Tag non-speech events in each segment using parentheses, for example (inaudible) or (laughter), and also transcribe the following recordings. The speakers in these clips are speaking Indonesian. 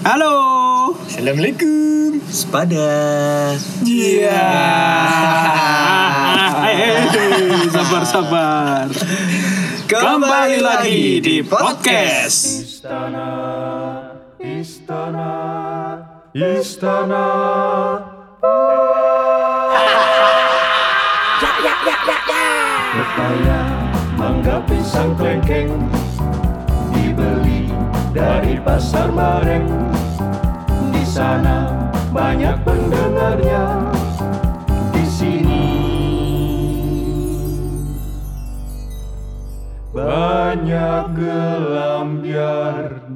Halo. Assalamualaikum. Sepada. Iya. (laughs) Eh, sabar sabar. Kembali lagi di podcast. Istana, istana, istana. Pepaya, mangga pisang klengkeng dari pasar Mareng. Di sana banyak pendengarnya. Di sini banyak gelambiarnya.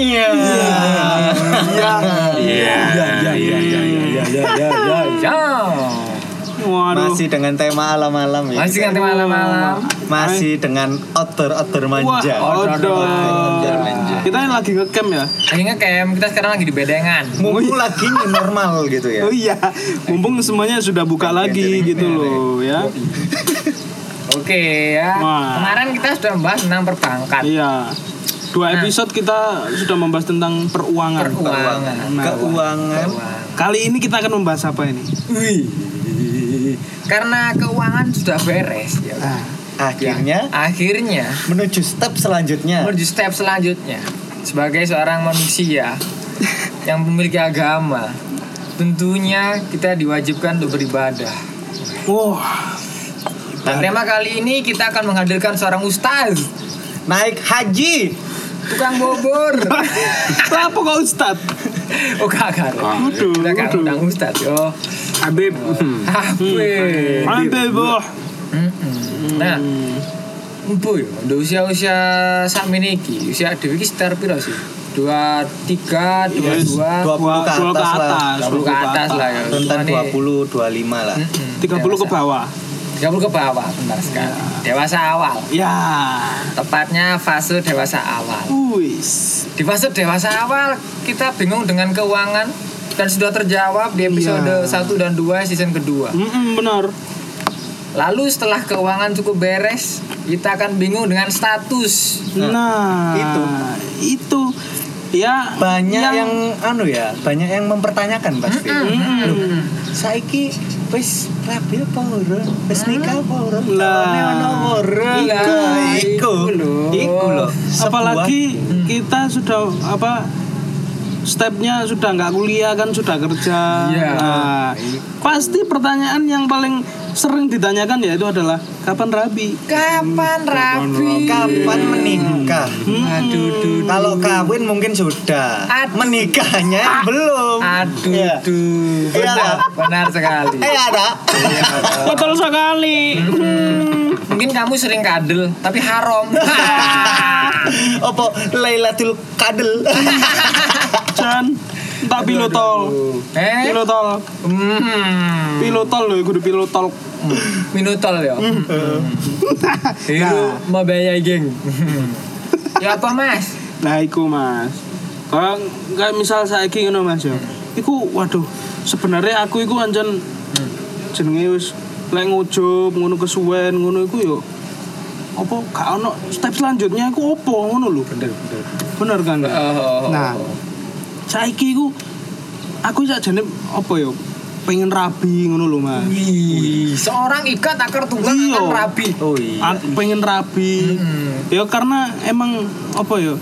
Iya. Iya. Iya. Iya. Iya. Iya. Iya. Iya. Iya. Waduh. Masih dengan tema alam-alam ya. Masih kan malam-malam. Masih dengan outdoor-outdoor Wah, manja. outdoor. Outdoor manja. Kita ini lagi ngecamp ya. Lagi ngecamp, kita sekarang lagi di bedengan. Mumpung lagi new normal gitu ya. Oh iya, mumpung semuanya sudah buka lagi gitu loh ya. Oke ya. Wah. Kemarin kita sudah membahas tentang perbankan. Iya. Dua episode kita sudah membahas tentang peruangan. Keuangan. Nah, Keuangan. Kali ini kita akan membahas apa ini? Wih. Karena keuangan sudah beres ya. Ah, Akhirnya Akhirnya menuju step selanjutnya. menuju step selanjutnya sebagai seorang manusia yang memiliki agama tentunya kita diwajibkan untuk beribadah Wah, dan tema kali ini kita akan menghadirkan seorang ustaz Naik haji tukang bobor. (laughs) Apa kok ustad? Oh kakak kudu ah, kudu Tukang ustad yo. Habib. Hmm. Hmm. Habib. Habib. Hmm. Nah Mpo ya, udah usia-usia ini iki, usia dewi iki sekitar piro sih? dua tiga dua dua. dua puluh ke atas, lah. dua puluh ke atas lah ya dua puluh dua lima lah. Tiga puluh ke bawah. 30 ke bawah, benar sekali. Dewasa awal. Ya. Tepatnya fase dewasa awal. Wis. Di fase dewasa awal kita bingung dengan keuangan dan sudah terjawab di episode Iya. 1 dan 2 season kedua. Mm-mm, benar. Lalu setelah keuangan cukup beres, kita akan bingung dengan status. Nah, itu. itu ya Banyak yang, anu ya, banyak yang mempertanyakan pasti. Mm-mm. Saiki wis rabi apa ora? Wis nikah apa ora? Lah. Ono ora? Iya, Iku, iku lho. Iku lho. Apalagi kita sudah apa stepnya sudah nggak kuliah kan sudah kerja Iya. nah, pasti pertanyaan yang paling sering ditanyakan ya itu adalah kapan rabi Kapan rapi? kapan menikah? Aduh, duh, Kalau kawin mungkin sudah. Aduh. Menikahnya belum. Aduh, Iya. duh. Iya, Benar, benar sekali. Eh ada. betul sekali Hmm. Mungkin kamu sering kadel, tapi haram. (laughs) Apa Lailatul Kadel? Jan tak pilotol eh? pilotol Hmm. pilotol loh kudu pilotol Minutol ya. Itu mau bayar geng. (laughs) ya apa mas? nah iku mas kalau kayak misal saya ngono mas ya iku waduh sebenarnya aku iku anjan jenenge wis lek ngujub ngono kesuwen ngono iku yo apa gak ono step selanjutnya iku apa ngono lho Bener bener. bener kan? Oh. nah saiki iku aku sakjane apa yo pengen rabi ngono lho mas Wih, seorang ikat akar tunggal Iya. akan rabi. Oh iya. aku pengen rabi Hmm. ya karena emang apa ya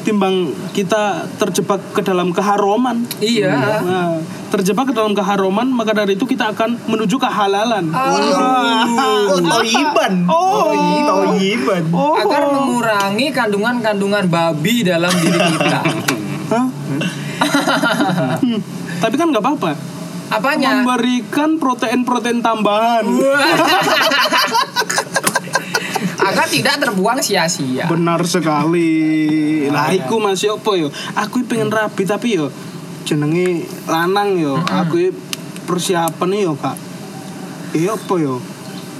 timbang kita terjebak ke dalam keharuman Iya. Nah, terjebak ke dalam keharuman maka dari itu kita akan menuju kehalalan Oh, toyiban. Oh. toyiban. oh Agar mengurangi kandungan-kandungan babi dalam diri kita. (laughs) Hmm, tapi kan nggak apa-apa. Apanya? memberikan protein-protein tambahan. Agar tidak terbuang sia-sia. benar sekali. Lah iku masih apa yo? Aku pengen rabi tapi yo jenenge lanang yo. Aku persiapan yo kak. Iya apa yo?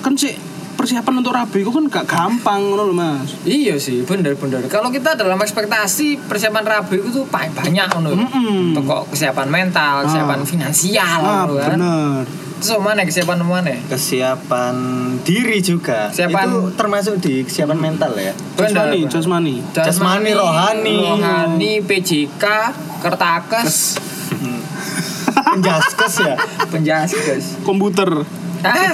Kan sih persiapan untuk rabi itu kan gak gampang ngono lho Mas. Iya sih, bener-bener. Kalau kita dalam ekspektasi persiapan rabi itu tuh banyak ngono. Mm-mm. Toko kesiapan mental, kesiapan finansial Ah, ngono kan. bener. Terus mana kesiapan mana? Kesiapan diri juga. Kesiapan- Itu termasuk di kesiapan mental ya. Jasmani, jasmani. Jasmani, rohani. rohani, PJK, Kertakes, (laughs) Penjaskes ya. Penjaskes. Komputer. Ah,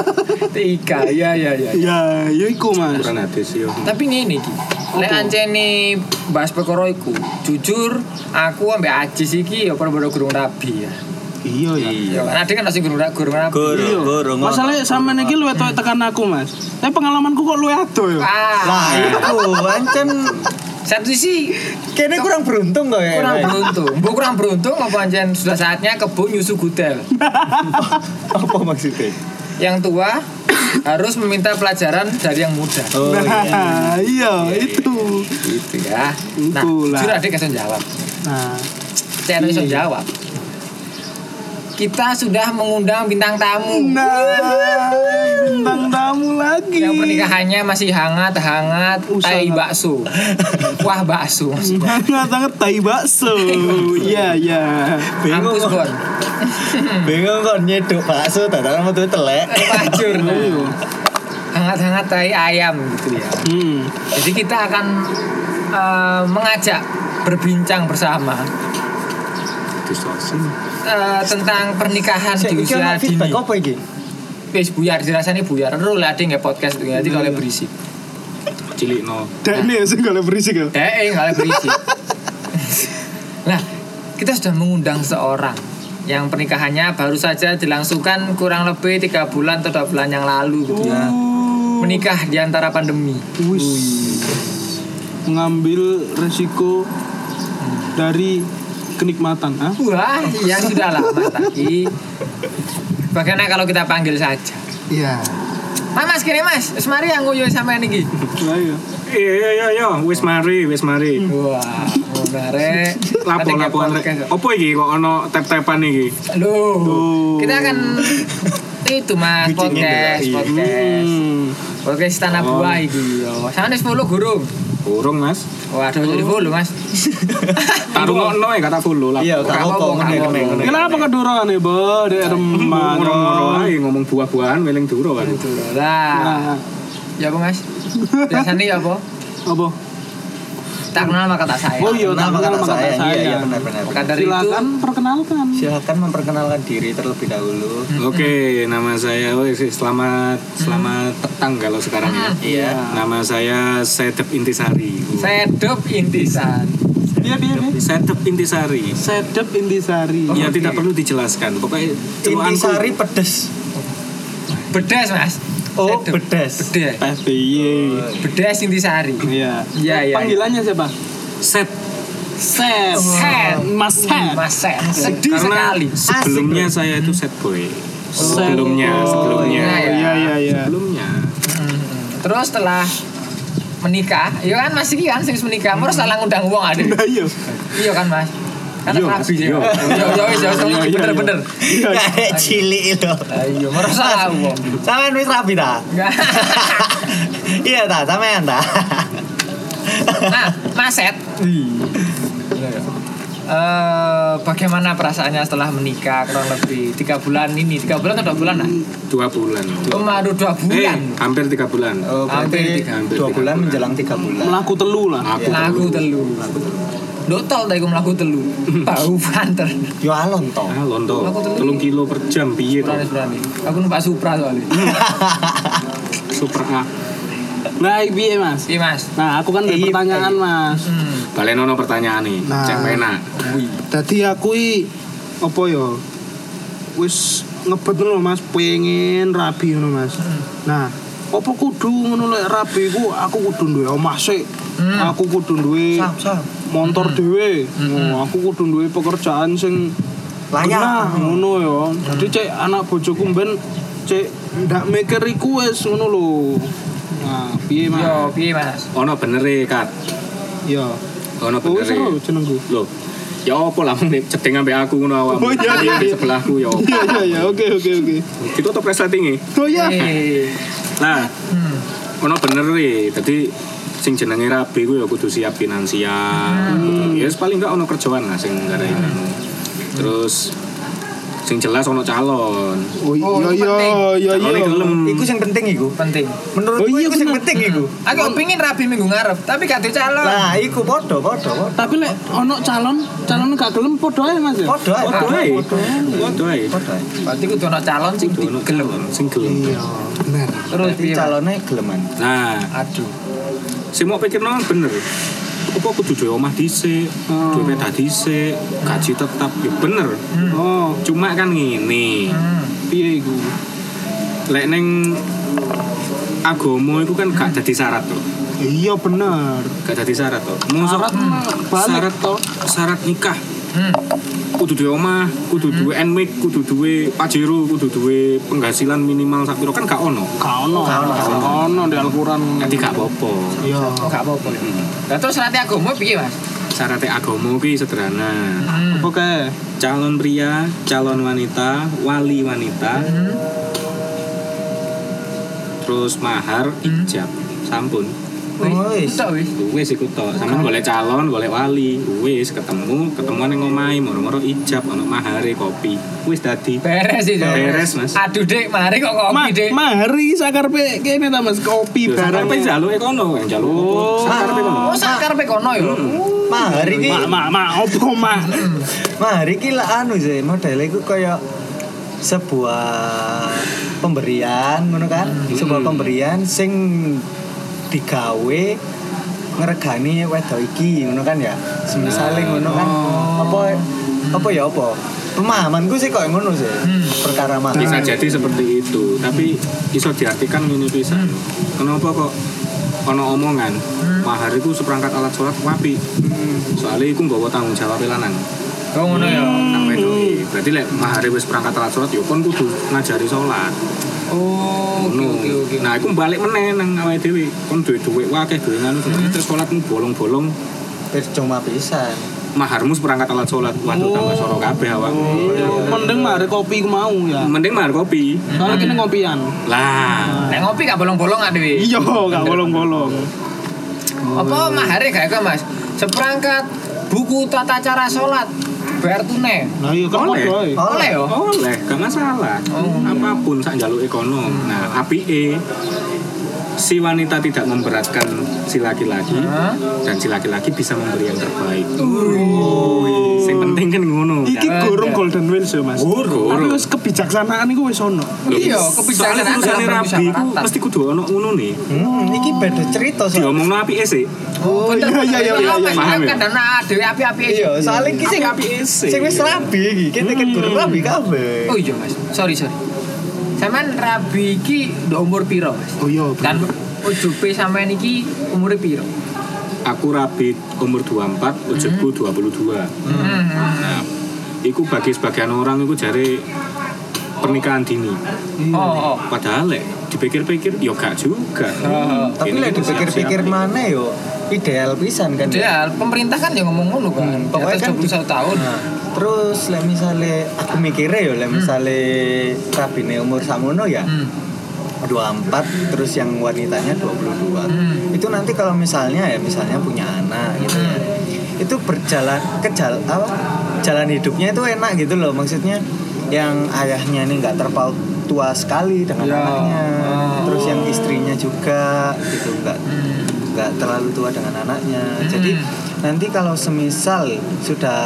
(laughs) Tiga, ya ya ya. Ya, ya iku Mas. Bukan hadis yo. Tapi ngene iki. Lek ancene bahas perkara iku, jujur aku ambek Ajis iki ya padha-padha gurung rabi ya. Iya ya. Ya kan Ade kan masih gurung gurung rabi. Guru, Iya. guru. ngono. Masalahnya sampean iki luwih tekan aku, Mas. Tapi pengalamanku kok luwih ado ya. Lah, Ah, itu ancen satu sisi kene kurang beruntung kok ya. kurang beruntung. Mbok kurang beruntung apa ancen sudah saatnya kebun nyusu gudel. (laughs) Apa maksudnya? Yang tua harus meminta pelajaran dari yang muda. Oh iya. Nah, iya, itu. Gitu ya. Nah, Itulah. jujur Ade kasih jawab. Nah, Saya bisa Iya. jawab. Kita sudah mengundang bintang tamu. nah bintang tamu lagi. yang pernikahannya masih hangat-hangat tai bakso wah bakso maksudnya Hangat hangat tai bakso. Iya, iya. Bingung kok. Bingung kok nyeduk bakso tadakan metu telek. Pacur (laughs) Hangat-hangat tai ayam gitu ya Hmm. Jadi kita akan eh, mengajak berbincang bersama Distorsi. eh, tentang pernikahan di usia dini. apa iki? Wis buyar dirasani buyar. Ru lah ada nggak podcast itu nanti kalau berisik. Cilik no. Dan ini sih kalau berisik ya. Eh, nggak berisik. (laughs) nah, kita sudah mengundang seorang yang pernikahannya baru saja dilangsungkan kurang lebih tiga bulan atau dua bulan yang lalu gitu ya. Menikah di antara pandemi. Wis. Mengambil resiko dari kenikmatan, ah? Wah, yang sudah lama tadi. Bagaimana kalau kita panggil saja? Iya. Mas, mas kini mas, Wis mari yang nguyu sama ini. Lah iya. Iya iya iya iya, wis mari, wis mari. Wah, ngare. Lapo lapo Apa iki kok ono tap-tapan iki? Loh. kita akan itu mas Kucingnya podcast, iya. podcast, Hmm. podcast tanah Oh. buah iki yo. Sama nih follow gurung. Burung Mas. Waduh, jadi follow mas. (laughs) Taruh ngono ya kata full lah. Iya, tak apa. Kenapa kedurangan nih, Bo? Dek ae ngomong buah-buahan weling duro kan. Itu lah. Nah, Ya apa mas? Biasanya ya apa? apa? Tak kenal maka tak sayang. Oh iya, Nama tak kenal kata maka saya. tak Iya, iya sayang. benar benar. Maka dari itu Silakan perkenalkan. Silakan memperkenalkan diri terlebih dahulu. Oke, nama saya oh, selamat selamat petang kalau sekarang ya. Iya. Nama saya Sedep Intisari. sedep intisan. Dia dia dia. Sedep Intisari. Sedep Intisari. Ya Oke. tidak perlu dijelaskan. Pokoknya Intisari pedes. Bedes mas. Oh, Sedep. bedes. Bedes. PSBY. Bedes intisari. Iya. Iya iya. Panggilannya siapa? Set Set. Set. Mas Set. Mas Set. Sedih karena sekali. sebelumnya saya itu set boy. Sebelumnya, sebelumnya. Iya, Iya iya iya. Sebelumnya. Terus setelah menikah, iya kan masih iki kan sing wis menikah, terus salah ngundang uang ada. Iya. Iya kan Mas? Iya, rabi iya. ya. Iya iya wis ya Iya, iya, bener-bener. Kayak cilik lho. Iya, merasa salah uang. Sampean wis rapi ta? (laughs) Iya ta, sampean ta. (laughs) Nah, Mas Set. Eh, bagaimana perasaannya setelah menikah kurang lebih tiga bulan ini tiga bulan atau dua bulan lah? Dua bulan. Oh, baru dua Eh, bulan. hampir tiga bulan. Oh, Hampir tiga- hampir dua tiga bulan bulan. menjelang tiga bulan. Melaku telu lah. Aku Lagu telu. Dotol tadi aku melaku telu. (laughs) Bau banter. Yo alon to. Ah, londo. Aku telu. Telung kilo per jam piye to? Berani. Aku numpak Supra soalnya. (laughs) Super A. Nah, piye Mas? Iya Mas. Nah, aku kan ada pertanyaan, Mas. Hmm. Balen ono pertanyaan nih. Nah. Cek penak. Wih. Dadi aku i apa ya? Wis ngebet ngono Mas, pengen rabi ngono Mas. Nah, apa kudu ngono lek rabi ku aku kudu duwe omah sik. Hmm. Aku kudu duwe motor dhewe. Oh, aku kudu duwe pekerjaan sing Layak. Nah, ngono ya. Jadi cek anak bojoku ben cek ndak mikir iku wis ngono lho. Nah, piye Yo, Mas? piye Mas? Ono bener e, Kat. Ya. Ono Oh, bener. seru jenengku. Loh. Ya apa lah (laughs) nih cedeng ambek aku ngono awakmu. Oh, iya, iya, di iya. sebelahku ya. Iya, iya, iya. Oke, oke, oke. Ditutup resletinge. Oh iya. Nah, Hmm. ono bener nih. Tadi sing jenenge rabi ku ya kudu siap finansial. Kudu- Ya wis paling enggak ono kerjaan lah sing gara anu. Terus sing jelas ono calon. Oh Oh, iya iya iya iya. gelem. Iku sing penting iku. penting Menurutku Oh, iya, iku sing penting iku. aku pingin rabi minggu ngarep tapi gak calon Lah, iku podo, podo, podo. Tapi lek ono calon, calon gak gelem padha ae Mas. ya? Podo ae, Podo ae. Podo ae. Berarti kudu ono calon sing calon sing gelem. Iya, bener. terus calonnya geleman. Nah, aduh sing mau pikir nang bener. Apa kudu duwe omah dhisik, Oh. duwe peta dhisik, gaji tetap ya bener. Oh, Cuma kan ngene. hmm. piye iku? Lek neng agama itu kan gak jadi syarat tuh. Iya bener. Gak jadi syarat tuh. Mosok Syarat mah balik syarat syarat nikah Hmm. kudu duwe omah, kudu duwe enmik, kudu duwe pajero, kudu duwe penghasilan minimal sak piro kan gak ono. Gak ono. Gak ono di Al-Qur'an. Jadi gak apa-apa. Iya. Gak apa-apa Lah terus nanti agama piye mas Syaratnya agama ki sederhana. hmm. Oke. Calon pria, calon wanita, wali wanita, Hmm. terus mahar, ijab, sampun. Oh, wis. tok, wis. Wis iku tok. Sampeyan golek calon, golek wali. Wis ketemu, ketemuan ning omahe, moro-moro ijab, ono mahare kopi. Wis dadi. beres sih Jon. Beres, Mas. aduh dek mari kok kopi Ma, dek mari sakarpe kene ta Mas kopi Yo barang. sakarpe jaluke kono, yang jaluk Oh. Sakarpe kono. oh sakar pe kono yo Mahar iki, Ma, ma, ma, opo ma? mahar iki lah anu sih, modelnya iku kaya sebuah pemberian ngono kan sebuah pemberian sing digawe ngregani wedok iki ngono kan ya? Semisale ngono kan. Apa apa ya apa? Pemahamanku sih kok ngono sih perkara mahar Bisa jadi seperti itu, tapi iso diartikan ngene pisan. Kenapa kok ono omongan? Mahar itu seperangkat alat sholat wapi. Soalnya iku nggawa tanggung jawab lanang oh ngono ya. Nang wedoki berarti lek mahar wis perangkat alat sholat yo kon kudu ngajari sholat. Oh oke oke oke. Nah, iku balik meneh nang awake dhewe. Kon duwe dhuwit wakeh duwe nganu terus sholatmu bolong-bolong. Wis cuma pisan. Maharmu seperangkat alat sholat. Waduh tambah soro kabeh awakmu. Mending mari kopi ku mau ya. Mending mahar kopi. Soalnya kene ngopian. Lah, nek ngopi gak bolong-bolong ada Iya, gak bolong-bolong. apa mahare gak mas? Seperangkat buku tata cara sholat bayar tunai Nah, iya kan Oleh. oleh yo oleh, gak masalah. Oh. Apa pun sak njaluke kono. Nah, apike si wanita tidak memberatkan si laki-laki Hah? dan si laki-laki bisa memberi yang terbaik. Sing penting kan ngono. Iki Ada. gurung golden wheels ya, Mas. Gurung. Tapi wis kebijaksanaan iku wis ono. Iya, Soalnya kebijaksanaan dalam rabi ku permusyawaratan. mesti kudu ono ngono nih. hmm, iki beda cerita soalnya Diomongno apike sih. Oh, iya, iya, iya, iya, iya. Paham ya? Ana dhewe api-api iya soalnya iki sing isi. sing wis rabi iki kita kan guru rabi kabeh Oh iya, Mas. Sorry, sorry. Sampean rabi iki ndok umur piro, Mas? Oh iya. Dan ujupe sampean iki umure piro? Aku rabi umur 24, ujubku 22. Hmm. Nah, iku bagi sebagian orang iku jare pernikahan dini. Oh, oh. Padahal lek dipikir-pikir yo gak juga. Oh. tapi Ini lek dipikir-pikir mana yo ideal pisan kan Ya, pemerintah kan yang ngomong ngono kan. Hmm, pokoknya kan 21 tahun. Nah, terus lek misale aku mikirnya yo lek misale rabine umur samono ya Hmm. 24 terus yang wanitanya 22 Hmm. itu nanti kalau misalnya ya misalnya punya anak gitu ya itu berjalan ke jal, apa jalan hidupnya itu enak gitu loh maksudnya yang ayahnya ini nggak terpaut tua sekali dengan Ya. anaknya Oh. terus yang istrinya juga gitu nggak Hmm. nggak terlalu tua dengan anaknya jadi nanti kalau semisal sudah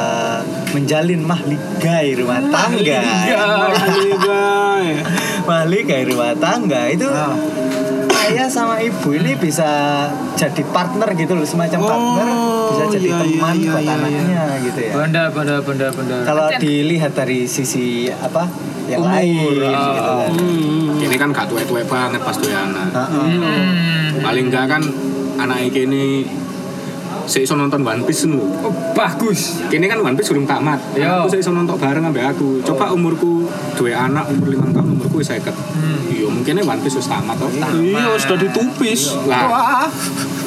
menjalin mahligai rumah tangga Mahligai. mahligai rumah tangga itu Ah. ayah sama ibu ini bisa jadi partner gitu loh semacam Oh, partner bisa jadi iya, teman iya, buat iya, anaknya gitu ya Bener, bener, bener, bener. kalau dilihat dari sisi apa yang Umur, lain ah. gitu kan Hmm. Ini kan gak tuwek-tuwek banget pas duwe anak. Heeh. Hmm. Paling enggak kan anak ini sik iso nonton One Piece. Oh, bagus. Kini kan One Piece belum tamat. Yo. Aku sik iso nonton bareng ambek aku. Coba umurku duwe anak umur 5 tahun umurku wis 50. Hmm. Iya, mungkin One Piece wis tamat toh. Iya, sudah ditupis. Lah, Wah.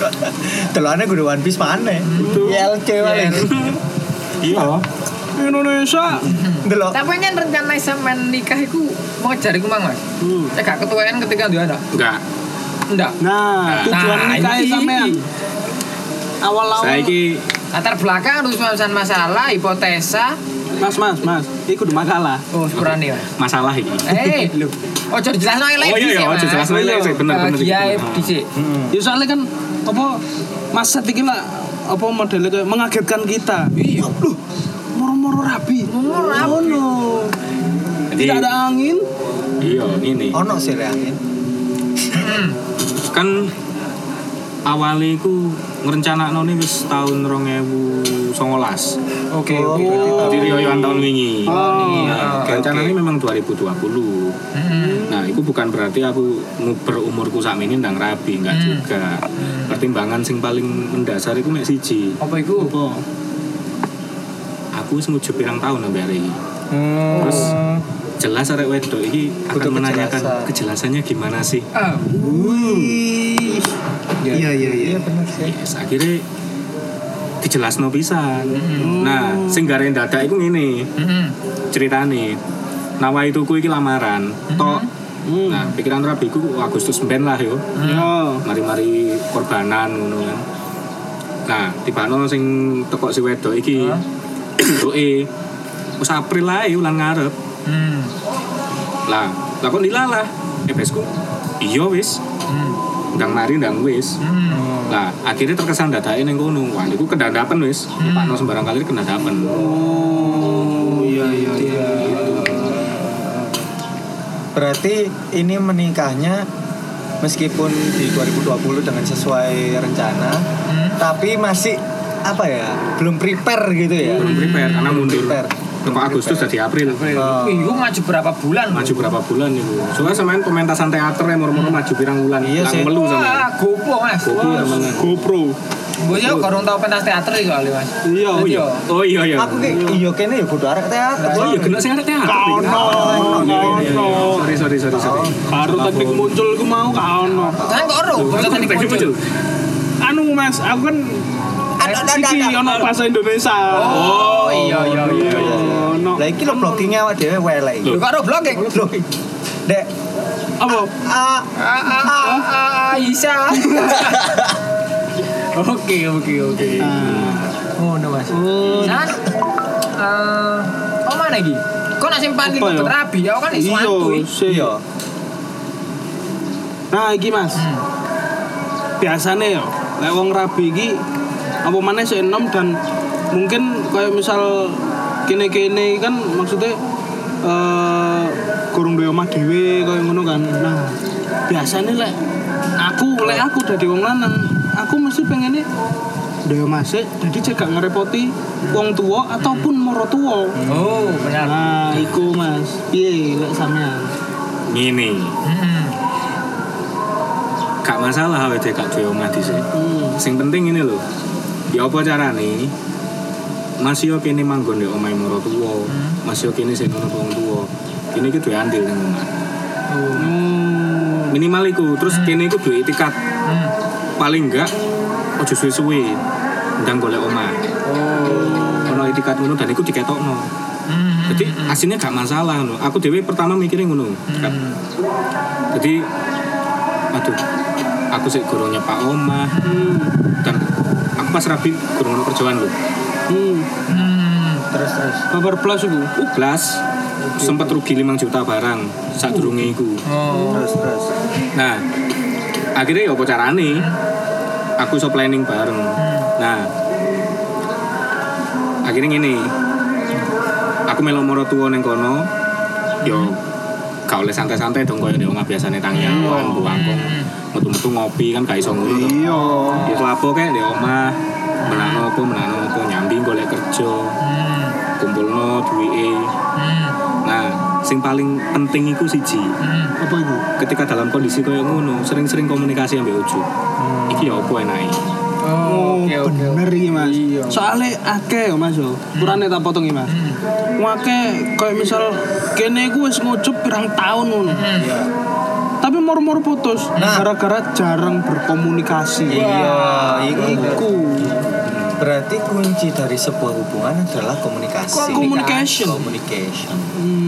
(laughs) Delokane kudu One Piece mana YLC paling iya. Indonesia. delok Tapi kan rencana sampean nikah iku mau cari kumang, Mas. Hmm. Ya gak ketuaan ketika dia anak. Enggak. Enggak. Nah, tujuan Nah, nikah ini- sampean. Awal-awal. Saiki Latar belakang harus pembahasan masalah, hipotesa. Mas, Mas, Mas. Iku udah makalah. Oh, sepurane Mas. masalah iki. Eh, ojo dijelasno lagi Oh iya iya, ojo jelasno Mas. lagi bener bener. Bahagia iki. dhisik. Ya soalnya kan apa Mas Set iki lah apa modelnya kayak mengagetkan kita. Iya. Loh, moro-moro rabi. Moro-moro rabi. Oh, no. Tidak ada angin. Iya, ini. Ono sih angin. Kan awalnya iku ngrencanakno nih wis tahun 2019. Oke, Oh, oke. berarti Jadi yoyoan tahun wingi. Oh, Nah, oke, rencananya oke. memang 2020. Hmm. Nah, itu bukan berarti aku nguber umurku sak ini ndang rabi, enggak Hmm. juga. Pertimbangan sing paling mendasar itu mek siji. Apa iku? Apa? Aku wis ngujup pirang tahun sampai hari ini. Hmm. Terus jelas arek wedok iki akan Butuh menanyakan kejelasan. kejelasannya gimana sih. Ah, Wih. Iya, iya, iya. Iya bener sih. Yes, akhirnya dijelasno pisan. Hmm. Nah, sing gare dadak iku ngene heeh. ceritane. Nawa itu ku iki lamaran. Tok. Hmm. Nah, pikiran rabiku Agustus ben lah yo. Ya. Mari-mari korbanan ngono kan. Nah, tibano sing teko si wedok iki. Duke wis April ae ulan ngarep. Hmm. Lah, lah kok dilalah? Ebesku. Iya wis. Hmm. Ndang mari ndang wis. Hmm. Lah, akhirnya terkesan dadake ning kono. Wah, niku kendadapan wis. Pakno sembarang kali kendadapan. Oh, iya, iya, iya. Berarti ini menikahnya meskipun di 2020 dengan sesuai rencana, Hmm. tapi masih apa ya? Belum prepare gitu ya. Belum prepare karena mundur. Prepare. Teko Agustus jadi April. Oh. Wih, iku maju berapa bulan? Maju berapa bulan itu? Soalnya semain pementasan teater ya moro-moro maju pirang bulan. Iya sih. melu sama. Wah, gopo Mas. Gopo temenan. GoPro. Gue yo kurang tau pentas teater iki kali Mas. Iya, Oh iya. Oh iya iya. Aku kayak iya kene ya kudu arek teater. Oh iya kena sing ada teater. Kau no, Oh, iya, iya, iya. kau no. Sorry sorry sorry sorry. Baru teknik muncul aku mau kau no. Kan kok ro, muncul. muncul. Anu mas, aku kan iki ono bahasa Indonesia. Oh, iya iya iya. Ono. Lah iki lho bloggingnya awak dhewe welek. Lu kok ro blogging? Dek, Apa? ah, Ah, ah, ah, ah, Isa. (laughs) Oke, oke, oke. Oh, no, Mas. Oh, San, eh, oh mana lagi? Kok nak lima ya? rabi? Ya kan isu hantu. iya, iya. Nah, iki Mas. Hmm. Biasane ya, lek wong rabi iki apa maneh sik enom dan mungkin kayak misal kene-kene kan maksudnya eh kurung duwe omah dhewe kaya ngono kan. Nah, biasanya lek aku lek aku dadi wong lanang, aku mesti pengennya duwe omah sik, jadi cek gak ngerepoti wong tua ataupun moro tua. Oh, benar. Nah, iku Mas. Piye lek sampean? Ngene. Hmm. Gak masalah awake dhewe gak duwe omah dhisik. Hmm. Sing penting ini loh. Ya apa carane? Mas yo kene manggon di omahe moro tuwa. Mas yo kene sing ngono wong tuwa. Kene iki duwe andil nang omah. Hmm. Minimal iku. Terus kene iku duwe itikat. Hmm. Paling enggak ojo suwe-suwe. Ndang golek omah. Oh. Ono itikat ngono dan iku diketokno. Hmm. Jadi aslinya gak masalah ngono. Aku dhewe pertama mikirnya ngono. Hmm. Jadi aduh aku sih gurung nyepak omah Hmm. dan aku pas rabi gurung kerjaan lho. Hmm. Hmm. Terus terus. Kabar plus iku. Ublas sempat rugi 5 juta barang saat durunge iku. Oh. Terus terus. Nah, akhirnya ya apa carane? Aku iso planning bareng. Nah, akhirnya gini. Aku melo moro tuwa ning kono. Yo gak oleh santai-santai dong koyo di omah biasane tangian buang buangkong metu-metu ngopi kan gak iso ngono. toh. Iya. Ya lapo kayak di omah menano apa menano apa nyambi golek kerja Hmm. kumpulno duwike Hmm. nah sing paling penting iku siji Hmm. Apa itu? ketika dalam kondisi kayak ngono sering-sering komunikasi ambek Ucup iki ya apa enake Oh, oke oke. bener iki Mas. Iya. Soale akeh Mas yo. Kurane tak potong iki Mas. Hmm. Wake kayak misal kene iku wis ngucup pirang tahun ngono. Hmm. Iya. Tapi moro-moro putus Nah. gara-gara jarang berkomunikasi. Iya, iku. Iku. Berarti kunci dari sebuah hubungan adalah komunikasi. Communication. Communication.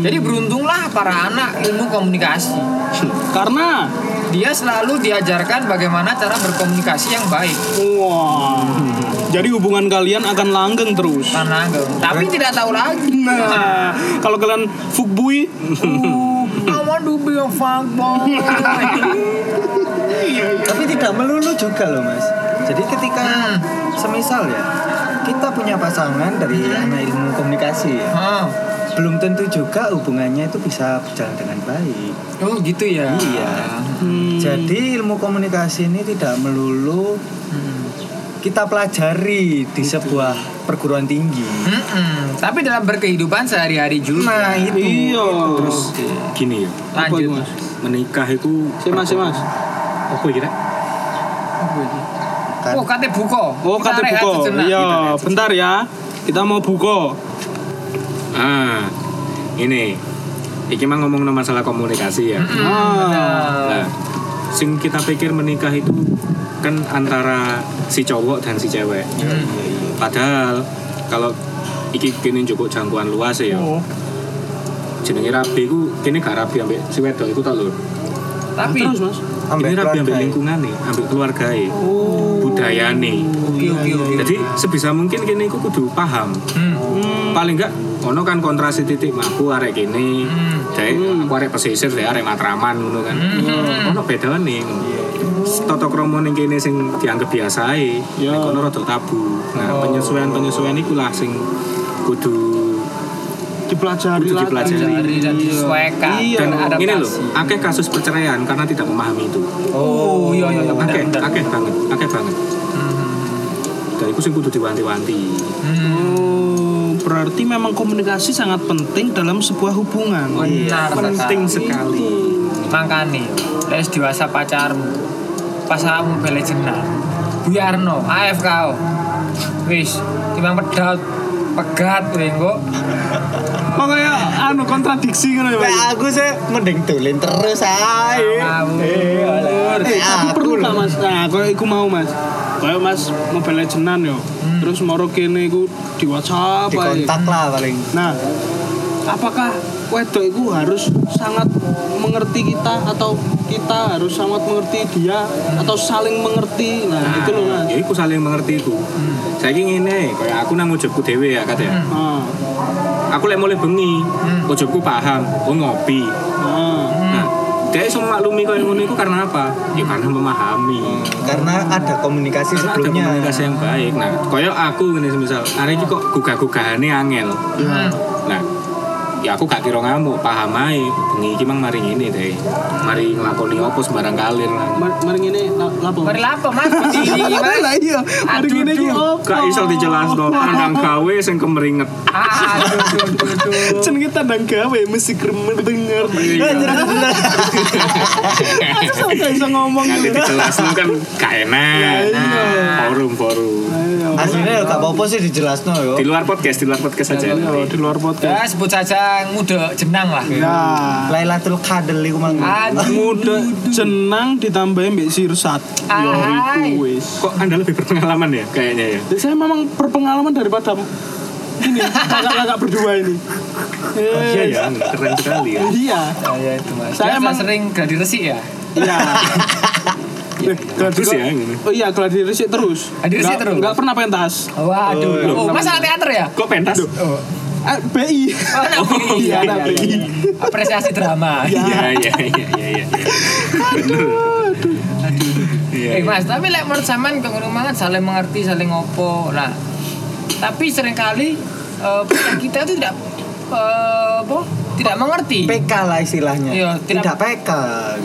Jadi beruntunglah para anak ilmu komunikasi. (laughs) Karena Dia selalu diajarkan bagaimana cara berkomunikasi yang baik. wah. Jadi hubungan kalian akan langgeng terus. Karena tapi tidak tahu lagi. Nah, kalau kalian fuckboy, Uh, I want to be a fuckboy. (laughs) Tapi tidak melulu juga loh mas. Jadi ketika Hmm. semisal ya kita punya pasangan dari anak ilmu komunikasi ya, Hah. belum tentu juga hubungannya itu bisa berjalan dengan baik. Oh gitu ya. Iya. Hmm. Jadi ilmu komunikasi ini tidak melulu Hmm. kita pelajari di sebuah perguruan tinggi. Mm-mm. Tapi dalam berkehidupan sehari-hari juga. Nah itu. Iya. Terus gini ya, Apa Lanjut. Mas? menikah itu Si Mas, si Mas. apa kira? Kan. Oh, kate buko. Oh, buko. sejenak. Iya, bentar ya. Kita mau buko. Ah, ini. Iki mah ngomong masalah komunikasi ya. Ah. Nah, sing kita pikir menikah itu kan antara si cowok dan si cewek. Hmm. Padahal kalau iki kini cukup jangkauan luas ya. Oh. Jenenge rabi ku kini gak rabi ambek si wedok iku tak lho. Tapi Terus, Mas. Ini rabi ambek keluarga. lingkungane, ambek keluargae, Oh. budayane. Oke, oke, oke. Jadi sebisa mungkin kini iku kudu paham. Hmm. Paling enggak ono kan kontrasi titik aku arek kene. Hmm. Dek, aku arek pesisir, dek arek Matraman ngono kan. Hmm. Ono bedane ngono. Tata krama ning kene sing dianggap biasa ae, Ya. nek kono rada tabu. Nah, Oh. penyesuaian-penyesuaian iku lah sing kudu Dipelajari Kudu lagi. dipelajari. Dan disesuaikan Iya. dan dan ini loh, akeh kasus perceraian karena tidak memahami itu. Oh, iya iya iya Akeh, akeh banget, akeh banget. Dan itu sing kudu diwanti-wanti. Hmm. Oh, berarti memang komunikasi sangat penting dalam sebuah hubungan. Benar Penting sekali. Makanya, les dewasa pacarmu, pas kamu beli jenang, Buyarno, AFK, oh. wis, timbang pedot, pegat, Makanya anu kontradiksi ngono ya, aku sih mending tulen terus ae. Ngawur. Eh, Eh, tapi aku perlu gak mas? Nah, kau iku mau mas. Kayak mas Mobile Legendan yo. Terus moro kene iku di WhatsApp Di ae. kontak lah paling. Nah, apakah wedok itu harus sangat mengerti kita atau kita harus sangat mengerti dia atau saling mengerti? Nah, itu loh mas. Ya iku saling mengerti itu. Saya ngene, kayak aku nang ujubku dhewe ya katanya. Ah, Aku lek mulai bengi, ujubku paham, oh ngopi. ah. Nah, dia iso maklumi kaya ngono iku karena apa? Ya karena memahami. Karena ada komunikasi Karena ada sebelumnya. komunikasi yang baik. Nah, kaya aku ngene misal, hari iki kok gugah-gugahane angel. Hmm. Ya aku gak kira ngamuk, paham ae. Bengi iki mang mari ngene deh. Mari nglakoni opo sembarang kalir. Mar- Mari ngene lapo? Mari lapo (laughs) mas. Lah iya, mari Aduh, ngene iki opo? Gak iso dijelasno, pandang gawe sing kemeringet. Jenenge tandang gawe mesti kremen denger. (laughs) Masa sampe gak bisa ngomong Nanti gitu. dijelasno kan gak enak. iya. Forum-forum. Ayo. Aslinya ya gak apa-apa sih dijelasno yo. Di luar podcast, di luar podcast aja. Di luar Ya podcast. sebut saja ngude jenang lah. Nah, Lailatul Qadar iku mang. Muda jenang ditambahin mbak sirsat. Yo Hai. iku wis. Kok Anda lebih berpengalaman ya kayaknya ya? Jadi saya memang berpengalaman daripada ini kakak-kakak berdua ini. Iya Eh, ya, keren sekali ya. Iya. Ya, ya itu mas. Saya emang- sering gladi resik ya. Iya. Gladi (laughs) Terus ya ini. Oh iya, gladi resik terus. Gladi resik terus? Nggak pernah pentas. Waduh. Oh, masalah teater ya? Kok pentas? Oh. Eh, BI. Oh, anak BI. (laughs) Iya, anak BI. Apresiasi drama. (laughs) Iya, iya, iya, iya, iya. Bener. Iya. Eh mas, tapi lek menurut sampean kok ngono banget saling mengerti, saling ngopo. Nah, tapi sering kali eh, pihak kita itu tidak eh, apa? Tidak mengerti. PK lah istilahnya. Iya, tidak- tidak PK.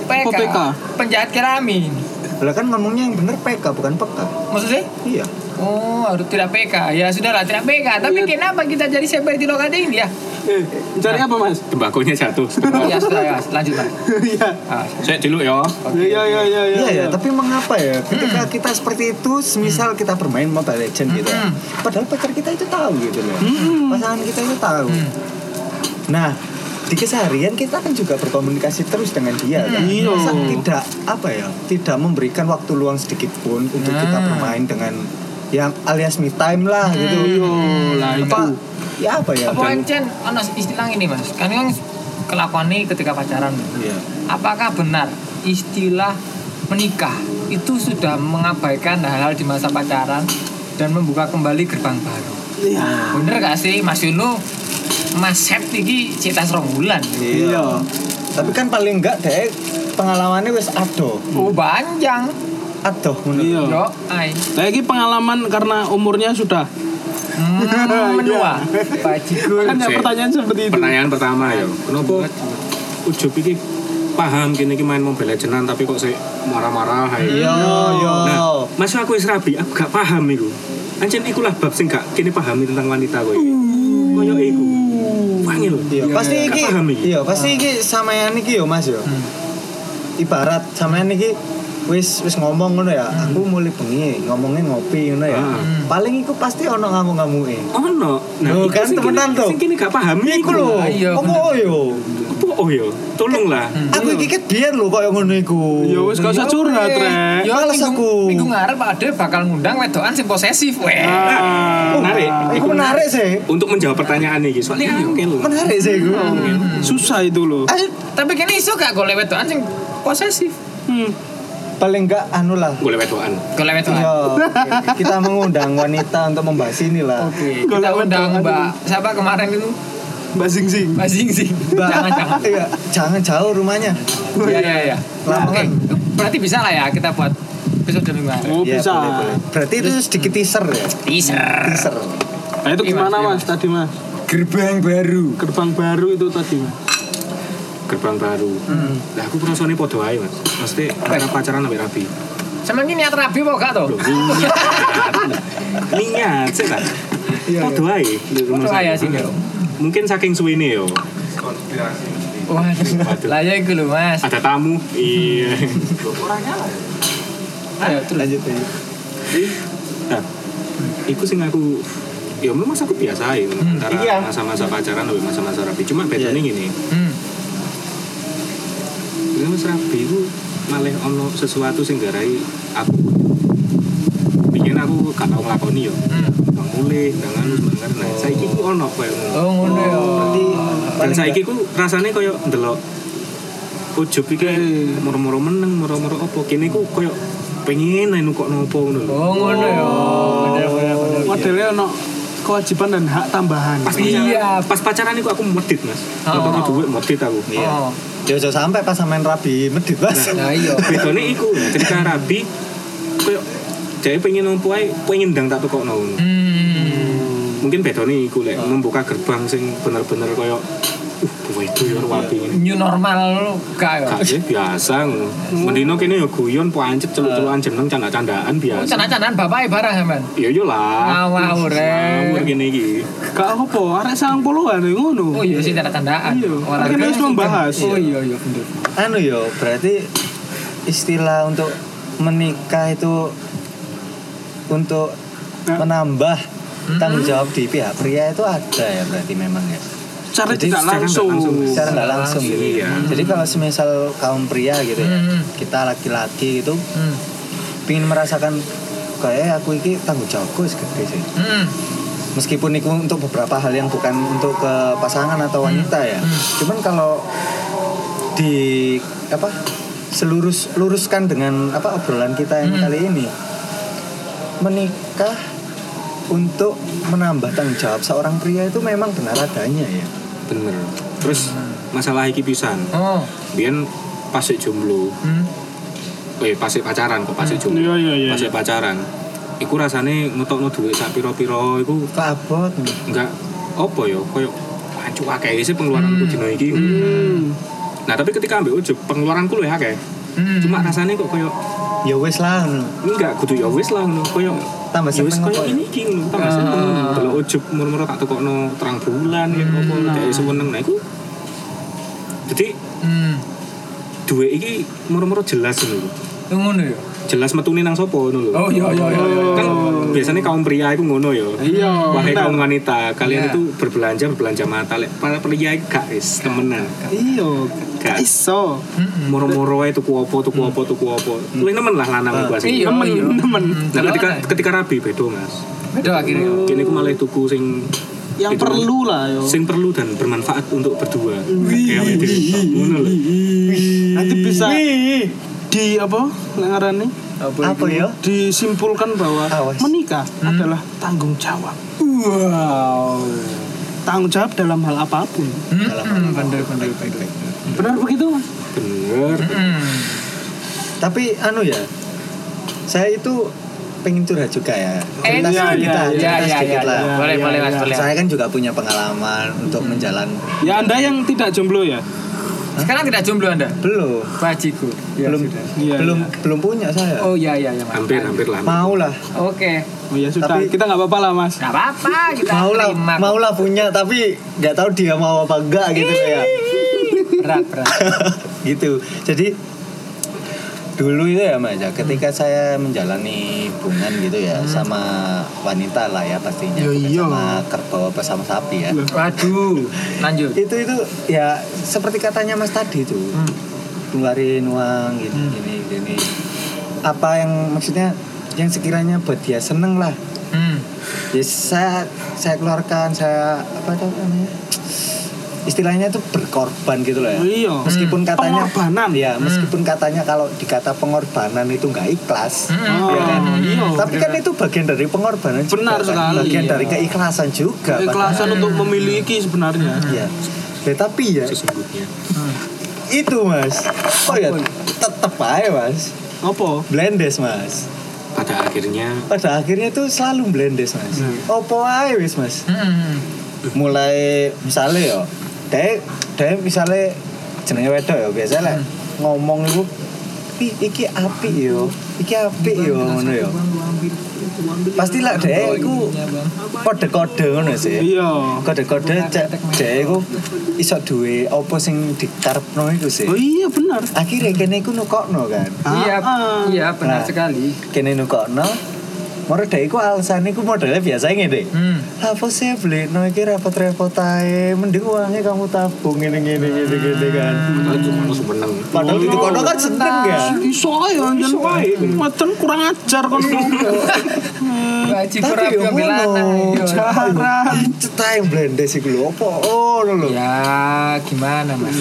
PK, Oh, PK. penjahat kelamin. Lah kan ngomongnya yang bener PK bukan PK. Maksudnya? Iya. Oh, harus tidak PK. Ya sudahlah, tidak PK. Tapi Iya. kenapa kita jadi seperti lokasi ini ya? Eh, cari apa mas? Tembakonya jatuh. (laughs) ya sudah, ya. lanjut mas. Iya. Ah, Saya dulu ya. Iya, iya, iya, iya. Iya ya, tapi mengapa ya ketika kita seperti itu, semisal kita bermain Mobile Legend gitu, ya, padahal pacar kita itu tahu gitu loh, pasangan kita itu tahu. Nah, di keseharian kita kan juga berkomunikasi terus dengan dia kan. Iya. Masa tidak apa ya, tidak memberikan waktu luang sedikit pun untuk kita Ah. bermain dengan yang alias me time lah gitu Yo lah itu. apa ya apa ya Apa encen ana istilah ini Mas? Kan yang kelakoni ketika pacaran. Iya. Apakah benar istilah menikah itu sudah mengabaikan hal-hal di masa pacaran dan membuka kembali gerbang baru? Iya. Bener gak sih Mas Yuno? Mas Sep iki cita serong bulan. iya tapi kan paling enggak deh pengalamannya wis ado Oh panjang. Ado menurut Iya. Ai. Lagi pengalaman karena umurnya sudah. Hmm, (laughs) menua. Bajigur. Kan ya Sik. pertanyaan seperti itu. Pertanyaan pertama ya, kenapa ujub iki paham kini iki main Mobile Legends tapi kok sih marah-marah iya iya Nah, masa aku wis rabi, aku gak paham iku. Ancen iku lah bab sing gak kini pahami tentang wanita kowe. Koyo iku. Wangil. Iya, pasti Gak iki iya pasti iki sampean iki yo Mas yo ibarat sampean iki wis wis ngomong ngono ya aku mulai bengi ngomongnya ngopi ngono ya Ah. paling iku pasti ono ngamuk-ngamuke Ono. Nah, Loh, iku kan temenan tuh. Sing kini gak paham iku lho Iya, bener. yo oh yo? Tolonglah. aku iki ket biyen lho koyo ngono iku Ya wis gak usah curhat, Rek. Yo Males aku. minggu ngarep ada bakal ngundang wedokan sing posesif. Weh. Ah, Menarik. iku menarik sih Untuk menjawab pertanyaan ini, soalnya angel. menarik sih iku susah itu loh. Ayo, Tapi kini iso gak golek wedokan sing posesif. Hmm. Paling enggak anu lah Boleh wedokan. Golek wedokan. Iya, kita mengundang wanita untuk membahas ini lah. Oke, kita Golek undang Mbak siapa kemarin itu? Mbak Sing Sing. Mbak Sing Sing. Mbak, Jangan jangan. (laughs) Iya, jangan jauh rumahnya. Iya iya iya. Lamongan. Oke, berarti bisa lah ya kita buat episode ngarep. Oh Iya, bisa. boleh, boleh. Berarti itu sedikit teaser ya? Teaser. Teaser. Nah itu gimana Mas, mas tadi mas? Gerbang baru. Gerbang baru itu tadi mas. Gerbang baru. Lah aku perasaan podo ae, Mas. Mesti karena pacaran sampai rabi. Sama ini niat rabi apa gak tuh? Loh, niat. Niat sih ta. Podo ae. Foto aja sih yo. Mungkin saking suwene yo. Waduh. Lah ya iku lho Mas. Ada tamu. Iya. Ayo terus. Lanjut aja. Nah, iku sing aku ya memang aku biasa ae antara iya. masa-masa pacaran sampai masa-masa rabi. Cuma bedanya Iya. gini, Hmm. Ini mas rabi itu malah ono sesuatu sing garai aku. Bikin aku gak tau nglakoni yo. Hmm. Bang mulih, dengan sebentar. Nah, saiki ku ono koyo ngono. Oh ngono ya. Berarti Dan saiki ku rasane koyo ndelok ujub iki moro-moro meneng, moro-moro apa. Kene ku koyo pengen ae kok nopo ngono. Oh ngono ya. Bener. Modelnya ono kewajiban dan hak tambahan. Pas Iya. pacaran, pas pacaran iku aku medit, Mas. Oh. Kalau duit medit aku. Iya. Oh. Jojo sampai pas sampean rabi medit Mas. Nah iya. Bedone iku, ketika rabi koyo jadi pengen nompo ae pengen ndang tak tukokno. Hmm. Mungkin bedone iku lek membuka gerbang sing bener-bener koyo New normal lu ya. Gak sih biasa. Mendino kene ya guyon pancet celuk-celukan jeneng canda-candaan biasa. Canan-canan bapak barang sampean. Iya yo lah. Ngawur, Ngawur eh. gini iki. Gak apa, arek sang puluhan ya ngono. Oh iya sih tanda-tandaan. Iya. Kan harus sih membahas. Oh iya iya bener. Anu yo, berarti istilah untuk menikah itu untuk menambah tanggung jawab di pihak pria itu ada ya berarti memang ya. Cara Jadi tidak secara langsung. langsung. Secara nggak langsung gitu. Iya. Jadi kalau semisal kaum pria gitu ya, Hmm. kita laki-laki itu Hmm. pingin merasakan kayak aku ini tanggung jawabku wis gede sih. Hmm. Meskipun itu untuk beberapa hal yang bukan untuk ke pasangan atau wanita ya. Hmm. Cuman kalau di apa selurus luruskan dengan apa obrolan kita yang Hmm. kali ini menikah untuk menambah tanggung jawab seorang pria itu memang benar adanya ya. Bener. Terus masalah iki pisan. Oh. Biyen pas sik jomblo, Hmm. eh pas sik pacaran kok pas sik jomblo. Iya, iya, iya. Pas sik pacaran. Iku rasane ngetokno duit sak piro-piro iku Kok abot? enggak apa ya koyo ancu akeh sih pengeluaranku dino iki. Hmm. Nah, tapi ketika ambil ujub pengeluaranku luwih akeh. Hmm. Cuma rasane kok koyo Ya wis lah. enggak kudu ya wis lah koyo Tambah ya wis koyo ini ngono. Tambah Ah. seneng delok ujub murmur tak tukokno terang bulan ya apa dhek seneng nah iku jadi Hmm. duit iki murmur jelas ngono ngono ya. jelas metune nang sopo ngono lho. Oh iya iya iya. iya. Kan biasanya kaum pria itu ngono ya. Iya, Wahai kaum wanita, kalian Iya. itu berbelanja berbelanja mata lek para pria gak is temenan. Iya, Gak. iso. Moro-moro ae tuku apa tuku apa tuku apa. Luwih nemen lah lanang iku asli. Iya, Temen, iya. temen. Mm, Nah, ketika ketika rabi bedo Mas. Beda akhirnya. Kini aku malah tuku sing Yang itu, perlu lah yo. sing perlu dan bermanfaat untuk berdua. Kayak. Ngono lho. Nanti bisa Wih, di apa? Ngarani? apa ya? Disimpulkan bahwa Awas. menikah adalah tanggung jawab. Wow. Tanggung jawab dalam hal apa pun. Hmm, bener bener bener. Benar begitu, Mas? Bener. Hmm. Tapi anu ya, saya itu pengen curhat juga ya. Eh, Cerita iya, sedikit lah, iya, cerita iya, iya, sedikit iya. lah. Boleh Iya, boleh. Mas boleh. Saya kan juga punya pengalaman untuk menjalan Ya Anda yang tidak jomblo ya? Sekarang tidak jomblo Anda? belum Bajiku. Ya, belum sudah. Iya, belum iya. belum punya saya. Oh iya iya iya. Mas. Hampir hampir lah. Mau lah, Oke. Oh ya sudah, Tapi- kita nggak apa-apa lah, Mas. Gak apa-apa kita mau lah, mau lah punya tapi nggak tahu dia mau apa enggak gitu ya. Berat berat. (laughs) gitu. Jadi dulu itu ya Mas ya, ketika saya menjalani hubungan gitu ya sama wanita lah ya pastinya Ya, bukan iya. sama kerbau apa sama sapi ya. Waduh. (laughs) Lanjut. itu itu ya seperti katanya Mas tadi tuh Hmm. keluarin uang gini Hmm. gini gini apa yang maksudnya yang sekiranya buat dia seneng lah Hmm. ya saya saya keluarkan saya apa tuh namanya istilahnya itu berkorban gitu loh ya iya. meskipun katanya Pengorbanan. ya meskipun katanya kalau dikata pengorbanan itu nggak ikhlas Hmm. Oh, ya kan? iya. tapi kan itu bagian dari pengorbanan juga, Benar kan? sekali, bagian iya. dari keikhlasan juga Keikhlasan untuk memiliki sebenarnya. ya ya tapi ya Sesungguhnya. itu mas oh ya tetep aja mas Apa? blendes mas Pada akhirnya pada akhirnya tuh selalu blendes mas opo aja wis mas Hmm. mulai misalnya yo deh deh misalnya jenenge wedok ya biasa lah ngomong itu "Ih, iki api yo iki api yo ngono yo pasti lah deh iku kode-kode ngono sih Iya. kode-kode cek deh iku iso duwe opo sing dikarepno iku sih Oh iya benar. akhirnya kene iku nukokno kan Iya, Ah. iya benar Nah. sekali. kene nukokno Moro dhek iku alasane iku modelnya biasa ngene. Hmm. Apa sih beli no iki repot-repot ae, mending uangnya kamu tabung ngene ngene ngene ngene kan. padahal cuma menang. Padahal itu kono kan seneng ya. Iso ae anjen. Macen kurang ajar. (laughs) Baji Tapi kurang yo pembelaan. ngono. Jarang. Cetai blendes iku lho opo ngono lho. Ya, gimana Mas?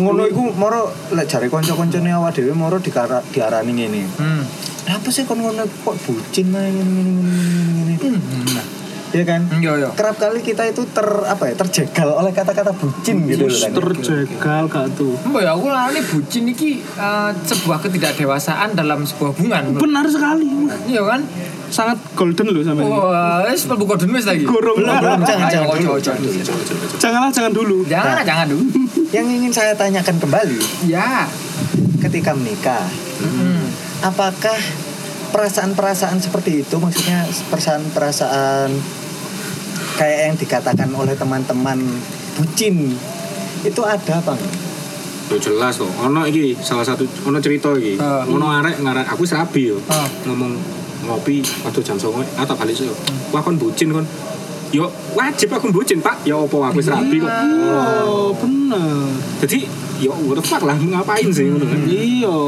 Ngono iku moro lek jare kanca-kancane awak dhewe moro dikara- diarani ngene. Hmm. Apa sih kon ngono kok bucin main ngene ngene ngene ngene. Hmm. Iya kan? Yo yo. Kerap kali kita itu ter apa ya terjegal oleh kata-kata bucin gitu loh kan. Terjegal gak tuh. Mbak ya aku lari bucin iki eh, sebuah ketidakdewasaan dalam sebuah hubungan. Benar sekali. Iya kan? Sangat golden loh sama ini. Wah, wis mlebu kode mes lagi. Gorong. Belum, belum, jangan, jangan ojo, dulu. Janganlah jangan dulu. Jangan, Nah. jangan dulu. Yang ingin saya tanyakan kembali Ya. ketika menikah, Hmm. Apakah perasaan-perasaan seperti itu maksudnya perasaan-perasaan kayak yang dikatakan oleh teman-teman bucin itu ada apa? Yo jelas kok. Ono iki salah satu ono cerita iki. Ah. Ono arek ngaran aku wis rabi yo. Ah. Ngomong ngopi waktu jam 09.00 atau balik sih. Wah kon bucin kon. Yo wajib aku bucin, Pak. Ya opo aku wis rabi kok. Oh, bener. Jadi yo what the fuck lah ngapain sih ngono kan. Iya.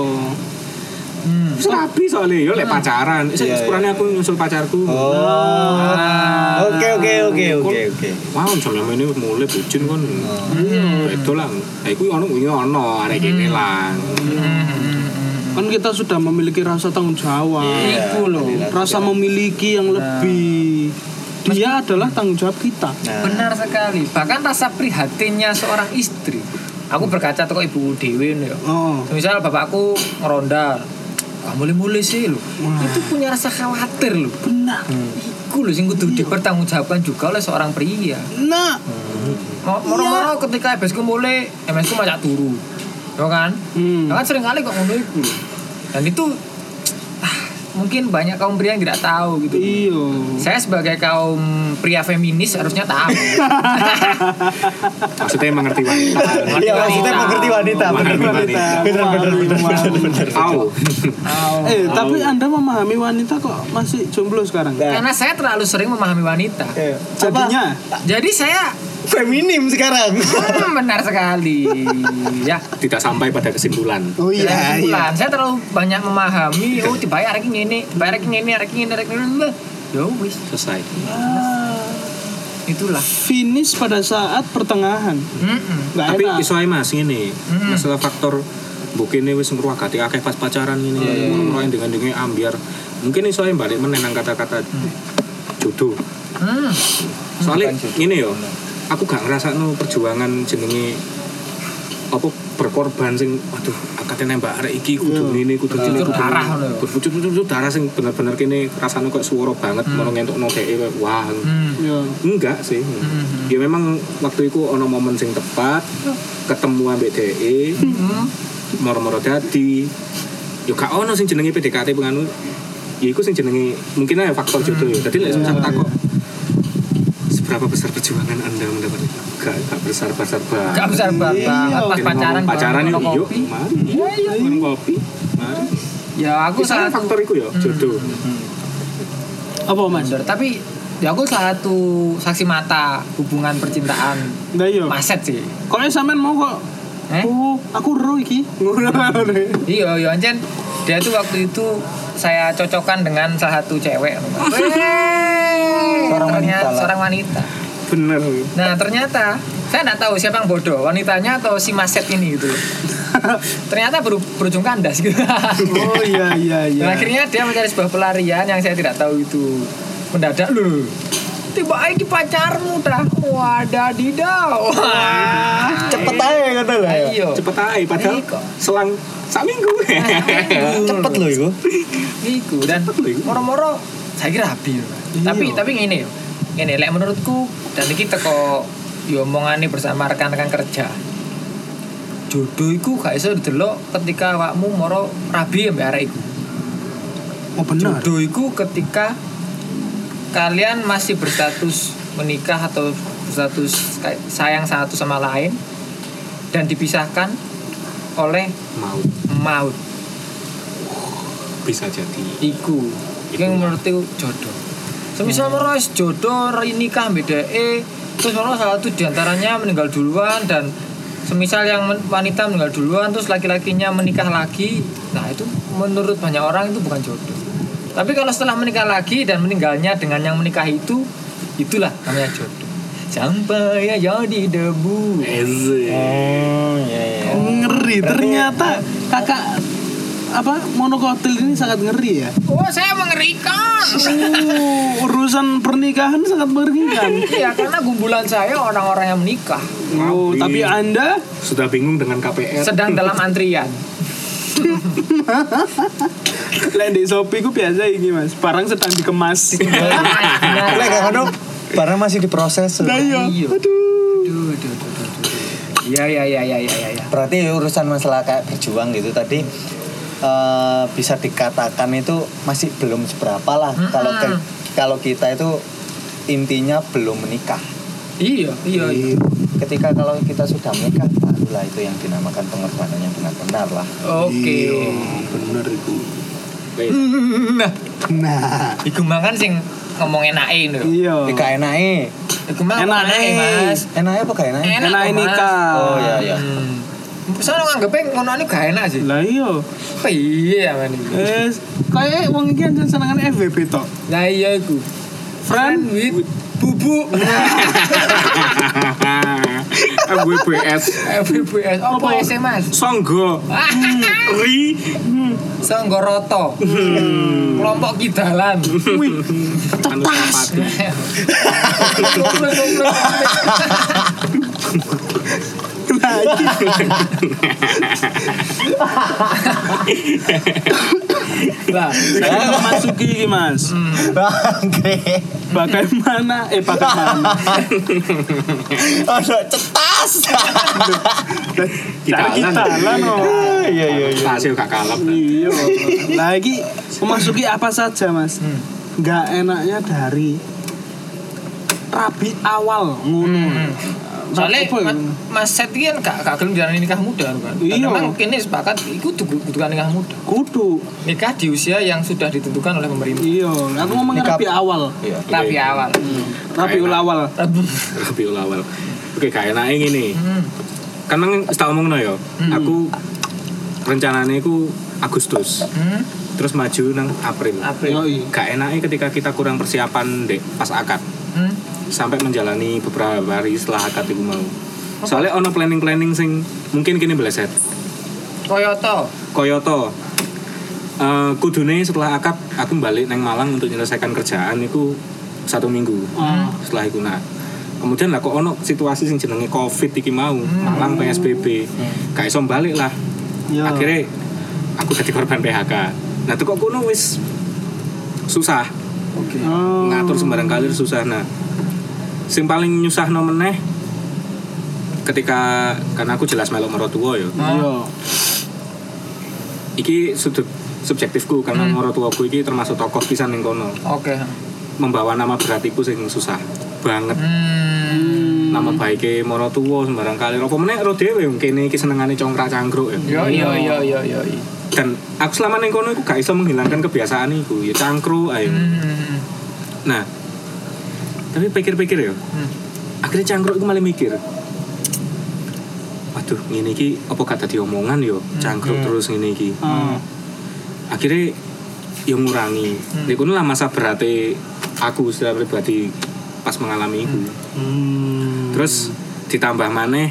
Hmm. Wis rabi soalnya yo lek pacaran. Wis Iya, sepurane aku nyusul pacarku. Ah. Oke oke oke oke oke. Wah, jam yang ini mulai bucin kon. Hmm. Itu lah. Iku ono kuwi ono arek kene lah. Kan kita sudah memiliki rasa tanggung jawab. Iya, Iku loh. Rasa memiliki yang lebih. Dia adalah tanggung jawab kita. Nah, Benar sekali. Bahkan rasa prihatinnya seorang istri. Aku berkaca toko ibu Dewi nih. Oh. Misal bapakku ngeronda, ah mulai-mulai sih lo. Itu punya rasa khawatir lo. Benar. Iku lo sing kudu dipertanggungjawabkan juga oleh seorang pria. Nah, Mo- Moro-moro ketika MS ku mulai, MS ku macak turu. Ya kan? Hmm. Ya kan sering kali kok ngono iku. Dan itu mungkin banyak kaum pria yang tidak tahu gitu. Iya. Saya sebagai kaum pria feminis harusnya tahu. (laughs) Maksudnya mengerti wanita. Iya, maksudnya mengerti wanita. Bener. wanita. Bener, bener, bener. Au. Tahu. Eh, tapi Anda memahami wanita kok masih jomblo sekarang? Karena saya terlalu sering memahami wanita. eh, Jadinya Jadi saya? Feminim sekarang. hmm, benar sekali. Ya. Tidak sampai pada kesimpulan. Oh iya, Kesimpulan, saya terlalu banyak memahami. Oh, dibayar iki ngene, dibayar ngene, arek ngene, arek ngene. Ya wis, Selesai. itulah. Finish pada saat pertengahan. Mm-mm. Nggak Tapi iso ae Mas ngene. Hmm. Masalah faktor bukine wis ngruwagati akeh pas pacaran ngene. Ngono dengan dengan ambiar. Mungkin iso ae balik meneh nang kata-kata jodoh. Hmm. Soalnya ini yo, aku gak ngerasa no perjuangan jenenge apa berkorban sing waduh akate nembak arek iki kudu Iya. ini kudu Cucur kudu darah ini. ngono ya. Berpucuk cucuk darah sing bener-bener kene rasane kok suara banget mau ngentukno dhek kayak wah Hmm. Ya. enggak sih ya memang waktu itu ono momen sing tepat ketemu ambek dhek Hmm. moro-moro dadi yo gak ono sing jenenge PDKT penganu ya iku sing jenenge mungkin aja faktor jodoh ya jadi lek misal takut seberapa besar perjuangan anda mendapat itu gak, gak besar besar banget Gak besar banget pas Kita pacaran pacaran yuk yuk kopi. mari minum kopi mari Ya aku salah faktor itu ya jodoh Apa Mas? Tapi ya aku salah satu saksi mata hubungan percintaan Nah iya. maset sih. Kok sampean mau kok? Eh? Oh, aku ro iki. (laughs) Iya, ya Anjen dia tuh waktu itu saya cocokkan dengan salah satu cewek. (laughs) Seorang ternyata wanita seorang wanita. bener Nah ternyata saya nggak tahu siapa yang bodoh, wanitanya atau si maset ini gitu. (laughs) ternyata ber- berujung kandas gitu. Oh iya iya iya. Dan akhirnya dia mencari sebuah pelarian yang saya tidak tahu itu mendadak loh. Tiba aja pacarmu dah. Wadadidau. Wah. Cepet aja kata lah ya. Ayo. cepet aja padahal Iya kok. selang sak minggu (laughs) Cepet loh itu. Iku dan moro-moro saya kira habis. Tapi tapi ngene yo. Ngene lek menurutku dan iki teko yo omongane bersama rekan-rekan kerja. Jodoh iku gak iso didelok ketika awakmu moro rabi ambek arek iku. Oh benar. Jodoh iku ketika kalian masih berstatus menikah atau berstatus sayang satu sama lain dan dipisahkan oleh mau maut. bisa jadi. Iku. Yang menurutku jodoh. Semisal hmm. wis jodoh nikah beda eh terus ono salah satu di antaranya meninggal duluan dan semisal yang wanita meninggal duluan terus laki-lakinya menikah lagi. Nah itu menurut banyak orang itu bukan jodoh tapi kalau setelah menikah lagi dan meninggalnya dengan yang menikah itu itulah namanya jodoh sampai ya jadi debu Eze. Oh iya iya. Ngeri ternyata kakak apa monokotil ini sangat ngeri ya. oh saya mengerikan Oh, urusan pernikahan sangat mengerikan. Iya karena gumbulan saya orang-orang yang menikah Oh, tapi Anda sudah bingung dengan KPR sedang dalam antrian. (laughs) lek di Shopee ku biasa iki Mas, barang sedang dikemas. Lek gak ngono barang masih diproses. Nah, iya. Iya. Aduh. Aduh, aduh, aduh, aduh, aduh. Iya, iya, iya, iya, iya, iya. Berarti urusan masalah kayak berjuang gitu tadi eh, bisa dikatakan itu masih belum seberapa lah kalau kalau kita itu intinya belum menikah. Iya, iya, iya. Ketika kalau kita sudah menikah barulah itu yang dinamakan pengorbanan yang benar-benar lah. Oke. Iya, bener itu. Nah, Nah, iku mangan sing ngomong enake lho. iya. Nikah enake. Iku mah Enak, enake. Mas. Enake apa gak enake? Enak, Enak nikah. Oh iya iya. Hmm. Soalnya nganggepe ngono ini gak enak sih. Lah iya. Iya, man. Eh, kayak wong iki anjen senengane FWB tok. Lah iya iku. Friend with bubuk. (laughs) MWBS FBS apa? SMS? Songgo Ri. Sanggoroto. Kelompok kidalan. Wih, Anu (laughs) Goblok. Lah, saya memasuki Mas. Bangke. Bagaimana eh bagaimana? Ono cetas. Kita kita lah no. Iya iya iya. Hasil gak kalap Iya. Lagi memasuki apa saja mas Hmm. nggak enaknya dari rabi awal ngono Hmm. Soalnya Apa ya? Ma- Mas Set ini kan gak gak gelem jalani nikah muda kan. Iya. memang kini sepakat itu butuhkan nikah muda. kudu Nikah di usia yang sudah ditentukan oleh pemerintah. iya aku ngomong Nikah- rabi awal Iya. Tapi awal. rabi awal Rabiul awal. Oke, gak enake ngene. Hmm. Kan mang tak omongno ya. Aku rencananya iku Agustus. Hmm. Terus maju nang April. April. Gak enake ketika kita kurang persiapan dek pas akad. Hmm. Sampai menjalani beberapa hari setelah akad itu mau. Soalnya ono planning planning sing mungkin kini beleset Toyota. koyoto. Eh kudune setelah akad aku balik neng Malang untuk menyelesaikan kerjaan itu satu minggu Ah. setelah itu. Nah kemudian lah kok ono situasi sing jenenge covid iki mau Malang PSBB gak iso balik lah. Iya. akhirnya aku jadi korban PHK nah tuh kok kuno wis susah. Oh. ngatur sembarang kalir susah. Nah sing paling nyusah meneh ketika karena aku jelas melok merotuo ya iya iki sudut subjektifku karena Hmm. merotuoku iki termasuk tokoh pisan ning kono Oke. membawa nama beratiku sing susah banget Hmm. nama baiknya merotuo sembarang kalir apa meneh ro dhewe kene iki senengane congkrak cangkruk ya Yo yo yo yo yo. yo. dan aku selama ning kono iku gak iso menghilangkan kebiasaan iku ya cangkruk ayo Hmm. nah tapi pikir-pikir ya. Hmm. akhirnya cangkruk itu malah mikir. Waduh ngene iki apa kata diomongan yo cangkruk terus ngene iki. Ah. akhirnya yang ngurangi. Hmm. itu lah masa berarti aku secara pribadi pas mengalami itu Hmm. terus ditambah maneh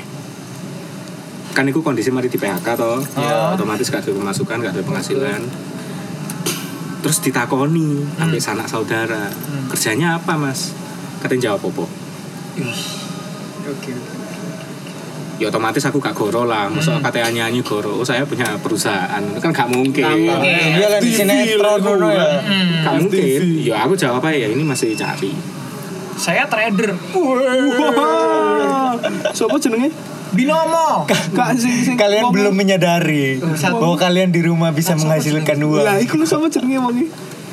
kan itu kondisi mari di PHK toh ya. Otomatis gak ada pemasukan gak ada penghasilan. Terus ditakoni sampai sanak saudara. Kerjanya apa mas katanya jawab apa? Oke. ya otomatis aku gak goro lah. Masuk KTA nyanyi goro. Oh saya punya perusahaan. Itu kan gak mungkin. Iya kan di sinetron ngono ya. Hmm. gak mungkin. Ya aku jawab apa ya ini masih cari. Saya trader. Siapa jenenge? Binomo. Kak sing sing. Kalian ngomong- belum menyadari bahwa kalian di rumah bisa menghasilkan Lah, uang. iku lu sama jenenge wongi.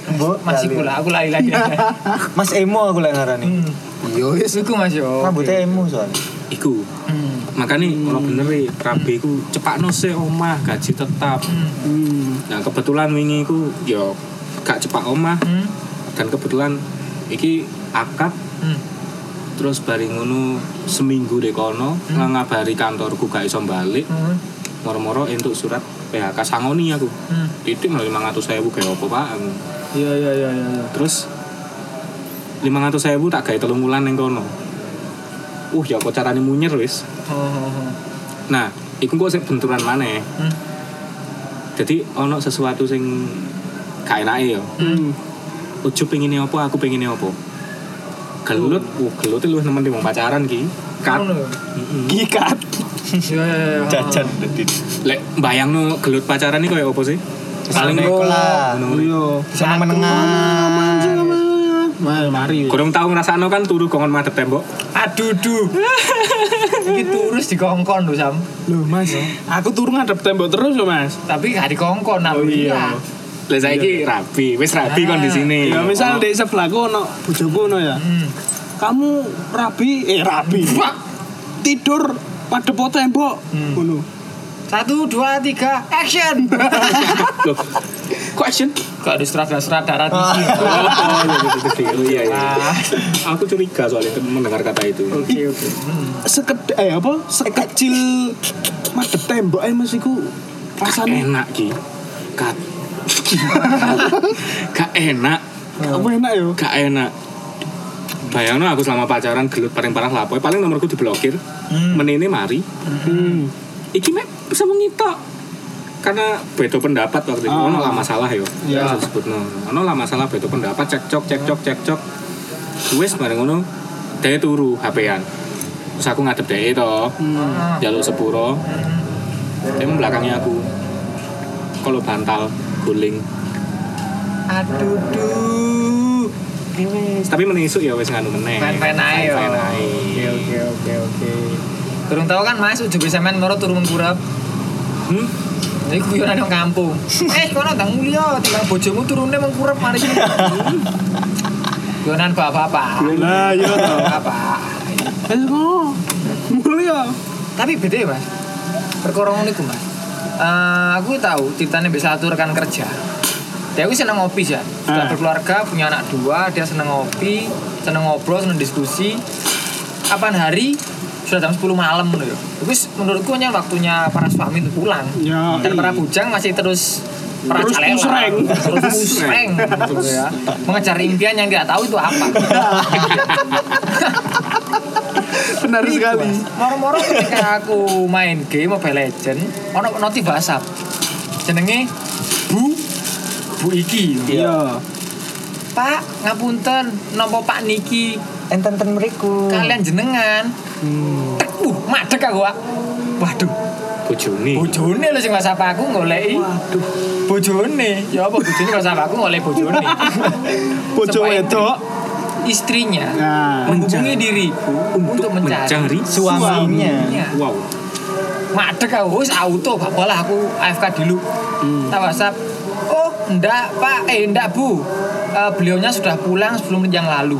Mbok, Masih pula aku lagi lagi. (laughs) Mas Emo aku lagi ngarani. Hmm. Yo wis. Iku Mas yo. Rambutnya Emo soalnya. iku Hmm. makanya kalau bener ya rabi ku cepak sih omah gaji tetap Hmm. nah kebetulan wingi ku yo gak cepak omah Hmm. dan kebetulan iki akad Hmm. terus bari ngono seminggu deh kono ngabari kantorku gak iso balik Hmm. moro-moro entuk surat PHK sangoni aku Hmm. titik malah lima ratus ribu kayak apa pak Iya iya iya iya. terus lima ratus ribu tak gawe telung wulan neng kono uh ya kok carane munyer wis nah iku kok sing benturan maneh Hmm. jadi ono sesuatu sing gak enake ya Hmm. Ucup pengen apa aku pengen apa gelut uh gelut lu nemen di pacaran ki kat ya? Mm-mm. Gikat. Iya iya iya. Jajan. lek bayangno gelut pacaran ini kayak apa sih Paling lah. Iya. Sama menengah. Mari mari. kurang tahu ngrasakno kan turu gongon madhep tembok Aduh duh. Iki turus dikongkon lho Sam. Loh, Mas. Aku turu ngadep tembok terus loh, Mas. Tapi gak dikongkon Oh, iya. Lah saiki rabi, wis rabi Ah. kondisine. Ya misal di sebelahku ono bojoku ono ya. Hmm. Kamu rabi eh rabi. Tidur madep tembok. Hmm. Ngono. Satu, dua, tiga, action! Loh, kok action? Kok ada sutradara-sutradara TV. Oh, oh, gitu, gitu. Oh, iya, iya. Ah. Aku curiga soalnya mendengar kata itu. Oke, oke. Hmm. Seked eh apa? Sekecil madep tembok eh Mas iku rasane Enak ki. Kat. (laughs) Gak enak, apa enak yo? gak enak. Bayangno aku selama pacaran gelut paling parah lah. Pokoknya paling nomorku diblokir. Menini mari. Hmm. Iki mek bisa mengitok. Karena beda pendapat waktu itu. Ono lah masalah yo. Ya disebut no. Ono lah masalah beda pendapat cekcok cekcok cekcok. Wes bareng ngono dia turu HP-an. Terus aku ngadep dia to. Ah. Jaluk sepuro. Dia belakangnya aku. Kalau bantal guling. Aduh, duh. Tapi menisuk ya wes nganu meneh. Ae yo. Pen-pen ae. Oke, oke, oke, oke. Turun tahu kan Mas, ujung bisa main moro turun kurap. Hmm? Ini guyonan yang kampung. (laughs) Eh, kono ndang mulya, timbang bojomu turune mengkurep mari. Guyonan (laughs) bapak-bapak. Lah iya toh. Bapak. Kok mulia. Tapi beda ya, Mas. Perkara ngono iku, Mas. Eh, aku tahu ceritanya bisa satu rekan kerja. Dia aku seneng ngopi ya. Sudah Ah. berkeluarga, punya anak dua, dia seneng ngopi, seneng ngobrol, seneng diskusi. Kapan hari sudah jam 10 malam loh. Terus menurutku hanya waktunya para suami untuk pulang. Ya, Dan iya. para bujang masih terus Terus musreng. terus musreng (laughs) gitu ya. mengejar impian yang tidak tahu itu apa (laughs) Benar Iku, sekali. Moro-moro ketika aku main game Mobile Legend, ono notif WhatsApp. Jenenge Bu Bu iki. Iya. Pak, ngapunten, nopo Pak niki enten-enten mriku kalian jenengan. Tek, uh, madek aku, Pak. Waduh, bojone bojone lho sing WhatsApp aku goleki. Waduh. Bojone, ya apa bojone WhatsApp aku golek bojone. (laughs) Bojo wedok. Istrinya Nah, menghubungi diriku untuk mencari mencari suaminya suaminya. wow Madek aku wis auto pola aku AFK dulu. Hmm. Tak WhatsApp. Oh, enggak, Pak. Eh, enggak, Bu. Eh, beliaunya sudah pulang sebelum yang lalu.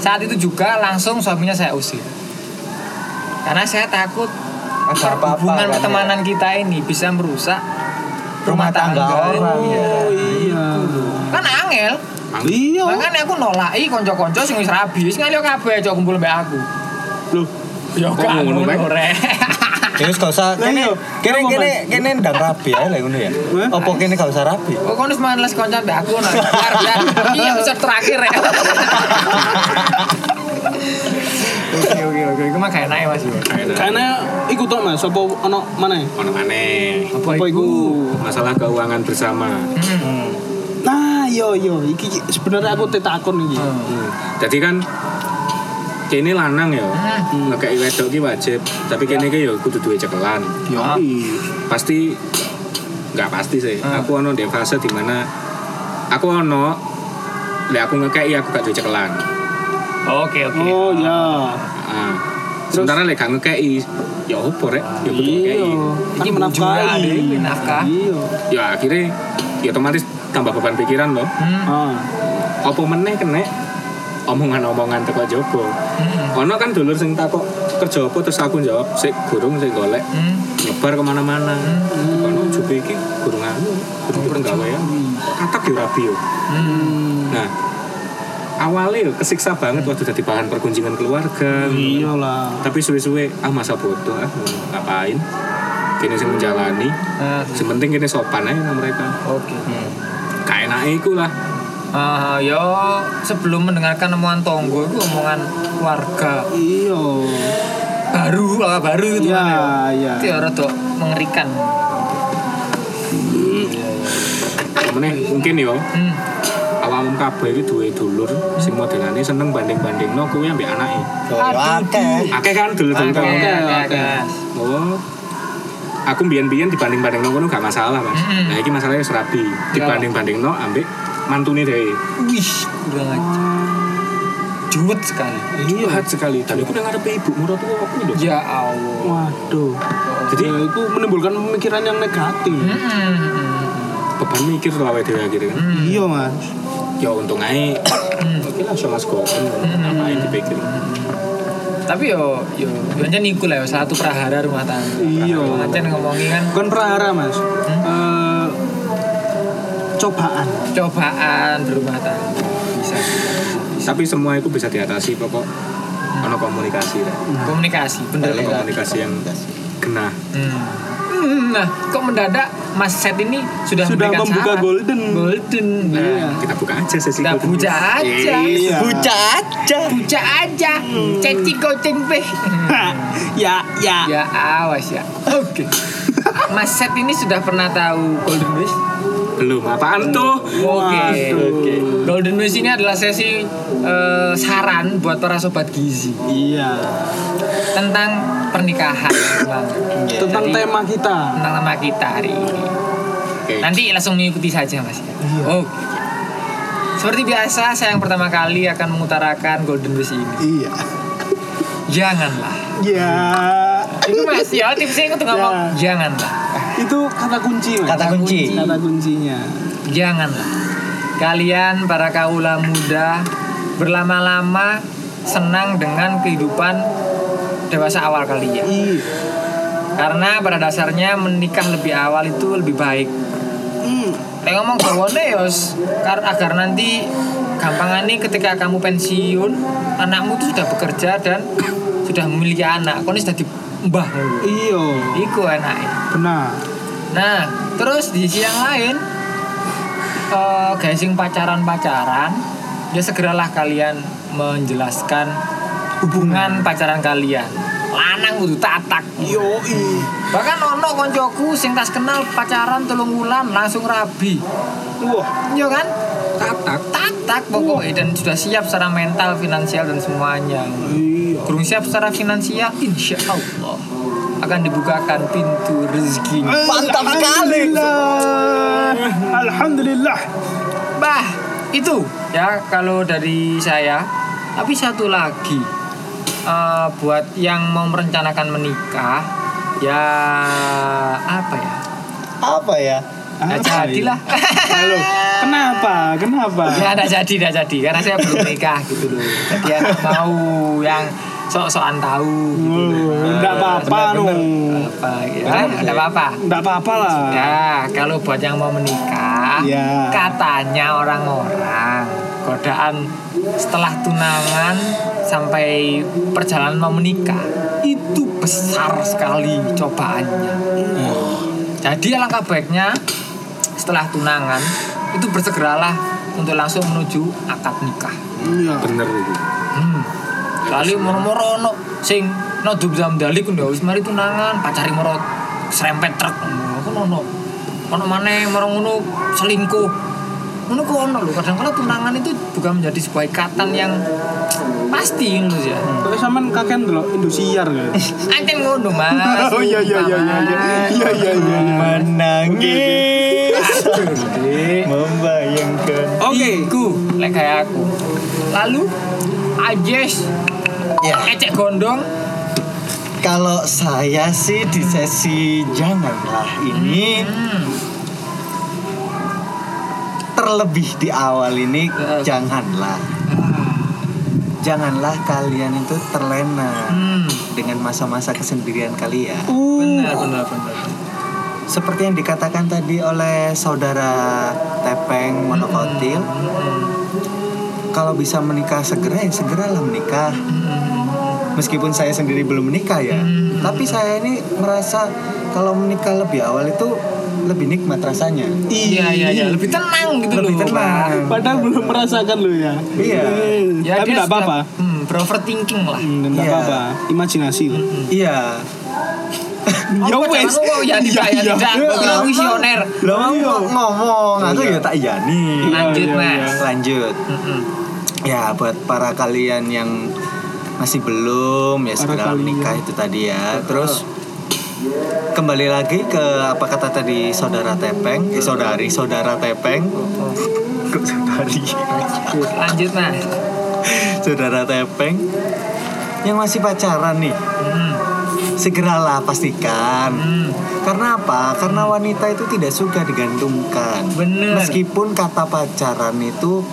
Saat itu juga langsung suaminya saya usir. Karena saya takut Ada apa-apa hubungan kan, pertemanan kita ini bisa merusak Rumah tangga orang, ya. Oh iya. Kan angel. Iya. Makanya aku nolaki konco-konco sing wis rabi, wis ngalih kabeh cok kumpul mbek aku. Loh. Ya Kok kan ngono rek. (laughs) Ya wis gak usah kene iya, kene kene kene ndang rabi ae lek ngono ya. Apa kene gak usah rabi? Kok kono wis males konco mbek aku biar iki episode terakhir rek. Oke oke oke, iku mah gak enak ya Mas. Karena iku tok Mas, apa ono mana? ono maneh Apa Apa iku? masalah keuangan bersama Nah, yo yo, iki sebenarnya aku tetakon iki. Hmm. jadi kan kene lanang ya Hmm. ngekei wedok ki wajib tapi kene ki ya kudu duwe cekelan Yo. Ah. pasti nggak pasti sih Ah. aku ono di fase di mana aku ono lek aku ngekei aku gak duwe cekelan Oke oke. Oh ya. Ah. sementara lek gak ngekei ya opo rek ya kudu ngekei Iya. Kan Iki menafkahi. nafkah. Iya. ya akhirnya ya otomatis tambah beban pikiran loh Hmm. Ah. apa meneh kene omongan-omongan teko jopo Hmm. ono kan dulur sing takok kerja apa? Terus aku jawab sik gurung sik golek. Hmm. nyebar ke mana-mana. Ono jopo iki gurung anu gurung penggawean katak yo rabi yo. Hmm. nah awalnya yo kesiksa banget waktu jadi bahan pergunjingan keluarga. Iya lah. tapi suwe-suwe ah masa bodoh ah ngapain? Kini sing menjalani. Ah, sementing kini sopan aja sama mereka. Oke. enak iku lah Ah, yo sebelum mendengarkan omongan tonggo itu omongan keluarga Iya. baru ala baru gitu Iya, kan ya. iya. Itu ya rada mengerikan. Meneh mungkin yo Hmm. awakmu kabeh iki duwe dulur sing modelane seneng banding-bandingno kuwi ambek anake. Yo akeh. Akeh kan dulur-dulur Oke, oke, oke, oke. oke. Oh. Aku mbiyen-mbiyen dibanding-bandingno ngono gak masalah, Mas. Mm-mm. Nah, iki masalahnya serabi. Dibanding-bandingno ambek mantune dhewe. Wih, kurang aja. Juwet sekali. Jahat sekali. Dan aku udah ngarepe ibu mertua aku lho. Ya Allah. Waduh. Jadi Ya, itu menimbulkan pemikiran yang negatif. Hmm. beban mikir lah awake dhewe akhirnya kan. Hmm. Iya mas. Ya untung ae. Oke lah sama sekolah. Ngapain dipikir. Tapi yo yo yo aja niku lah yo, satu prahara rumah tangga. Iya. Ancen ngomongi kan Bukan prahara mas. Eh, cobaan. cobaan berumah tangga. Bisa. Tapi semua itu bisa diatasi pokok ono komunikasi lah. Komunikasi, bener Ono ya. komunikasi yang genah. Hmm. Hmm, Nah, kok mendadak Mas Set ini sudah, Sudah membuka saran? golden. Golden. Nah, Iya. Kita buka aja sesi Kita golden buka aja. Iya. Buca aja. Buca aja. Ceci goceng pe. (laughs) ya ya. ya awas ya. Oke. (laughs) Mas Set ini sudah pernah tahu Golden Wish? Belum apaan tuh? Oke, oke. Golden Wish ini adalah sesi eh, saran buat para sobat gizi Iya. tentang pernikahan. Bang. Tentang Jadi, tema kita. tentang nama kita hari ini. Oke. Nanti langsung mengikuti saja Mas. ya. Oke. Seperti biasa, saya yang pertama kali akan mengutarakan Golden Wish ini. Iya. Janganlah. Ya. Itu Mas ya, tipsnya itu ngomong Ya. janganlah. Itu kata kunci, Mas. Kata kunci. Kata kuncinya. Janganlah kalian para kaula muda berlama-lama senang dengan kehidupan dewasa awal kalian. Iya. Karena pada dasarnya menikah lebih awal itu lebih baik. Hmm. Lek ngomong gawone yos agar nanti gampangane ketika kamu pensiun anakmu itu sudah bekerja dan sudah memiliki anak. Kau ini sudah mbah. Iya. Iku enake. Benar. Nah, terus di sisi yang lain guys sing pacaran-pacaran ya segeralah kalian menjelaskan hubungan pacaran kalian. Lanang kudu tatak. Yo, Bahkan ono koncoku sing tas kenal pacaran telung wulan langsung rabi. Wah, Iya kan? Tatak, tatak pokoknya dan sudah siap secara mental, finansial dan semuanya. iya. Kurang siap secara finansial, insya Allah akan dibukakan pintu rezeki. Mantap sekali. Alhamdulillah. Alhamdulillah. Bah, itu ya kalau dari saya. Tapi satu lagi, eh, buat yang mau merencanakan menikah, ya apa ya? Apa ya? Ya Apa jadilah. Halo, kenapa? Kenapa? ya enggak jadi, enggak jadi karena saya belum nikah gitu loh. Jadi ya nggak mau yang sok-sokan tahu gitu. Oh, loh. nggak apa-apa, no. Apa ya? Enggak apa-apa. Enggak apa-apa lah. Ya, kalau buat yang mau menikah, Ya. katanya orang-orang godaan setelah tunangan sampai perjalanan mau menikah itu besar sekali cobaannya. Jadi alangkah baiknya setelah tunangan itu bersegeralah untuk langsung menuju akad nikah. Iya. bener itu Hmm. Kali moro-moro ono sing no dub jam dalik ngono wis mari tunangan pacari moro serempet truk kan ono. Ono maneh moro ngono selingkuh. Ngono kok ono lho kadang kala tunangan itu bukan menjadi sebuah ikatan yang pasti ngono ya. Kok sampean kakek ndelok Indosiar ya? (laughs) Anten ngono Mas. (laughs) Oh iya iya iya iya iya. Iya iya iya. Menangis. Aduh, (laughs) Dik. Membayangkan. Oke. Iku lek kayak aku. Lalu Ajes Ya. ecek gondong Kalau saya sih di sesi janganlah ini hmm. terlebih di awal ini Eh. janganlah. Janganlah kalian itu terlena Hmm. dengan masa-masa kesendirian kalian. Benar benar benar. Seperti yang dikatakan tadi oleh saudara Tepeng Monokotil, Hmm. kalau bisa menikah segera ya segeralah menikah. Meskipun saya sendiri belum menikah ya, Hmm. tapi saya ini merasa kalau menikah lebih awal itu lebih nikmat rasanya. Iya iya iya lebih tenang gitu Lebih loh. tenang. Padahal belum merasakan lo ya. Iya. Ya, Tapi enggak apa-apa. Hmm, beroverthinking lah. Hmm, Enggak Iya. apa-apa. Imajinasi. Iya. Ya Oh, wes. jangan ngomong, ya (laughs) tidak ya Iya, tidak. iya. Kira visioner. Lo ngomong, aku ya tak iya nih. Lanjut iya, mas. iya. Lanjut. Mm-mm. Ya buat para kalian yang masih belum ya segera menikah itu tadi ya. Terus kembali lagi ke apa kata tadi saudara Tepeng, eh, saudari saudara Tepeng. Kok saudari? Lanjut mas. saudara Tepeng yang masih pacaran nih. Hmm. Segeralah pastikan. Hmm. Karena apa? Karena wanita itu tidak suka digantungkan. Bener. Meskipun kata pacaran itu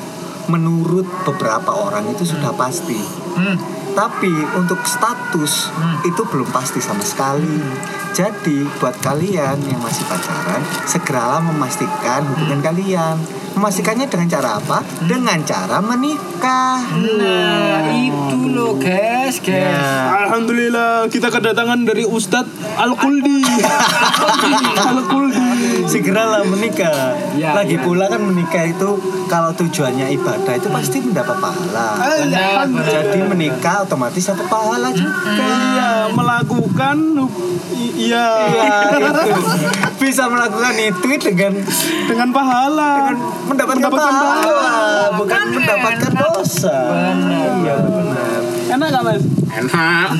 menurut beberapa orang itu sudah pasti. Hmm. Tapi untuk status Hmm. itu belum pasti sama sekali. Jadi buat kalian yang masih pacaran, segeralah memastikan hubungan Hmm. kalian. Memastikannya dengan cara apa? Dengan cara menikah. Nah itu loh guys guys. Ya. Alhamdulillah kita kedatangan dari Ustadz Al Kuldi. (laughs) Al Kuldi. (laughs) Segeralah menikah. Ya, Lagi ya. pula kan menikah itu kalau tujuannya ibadah itu pasti mendapat pahala. Benar, benar. Jadi menikah otomatis dapat pahala juga. Iya, melakukan iya itu. (laughs) Bisa melakukan itu dengan dengan pahala. dengan mendapatkan, Mendapatkan pahala, pahala. bukan Kan mendapatkan enak. dosa. Benar. Iya benar. Enak gak mas? enak (laughs)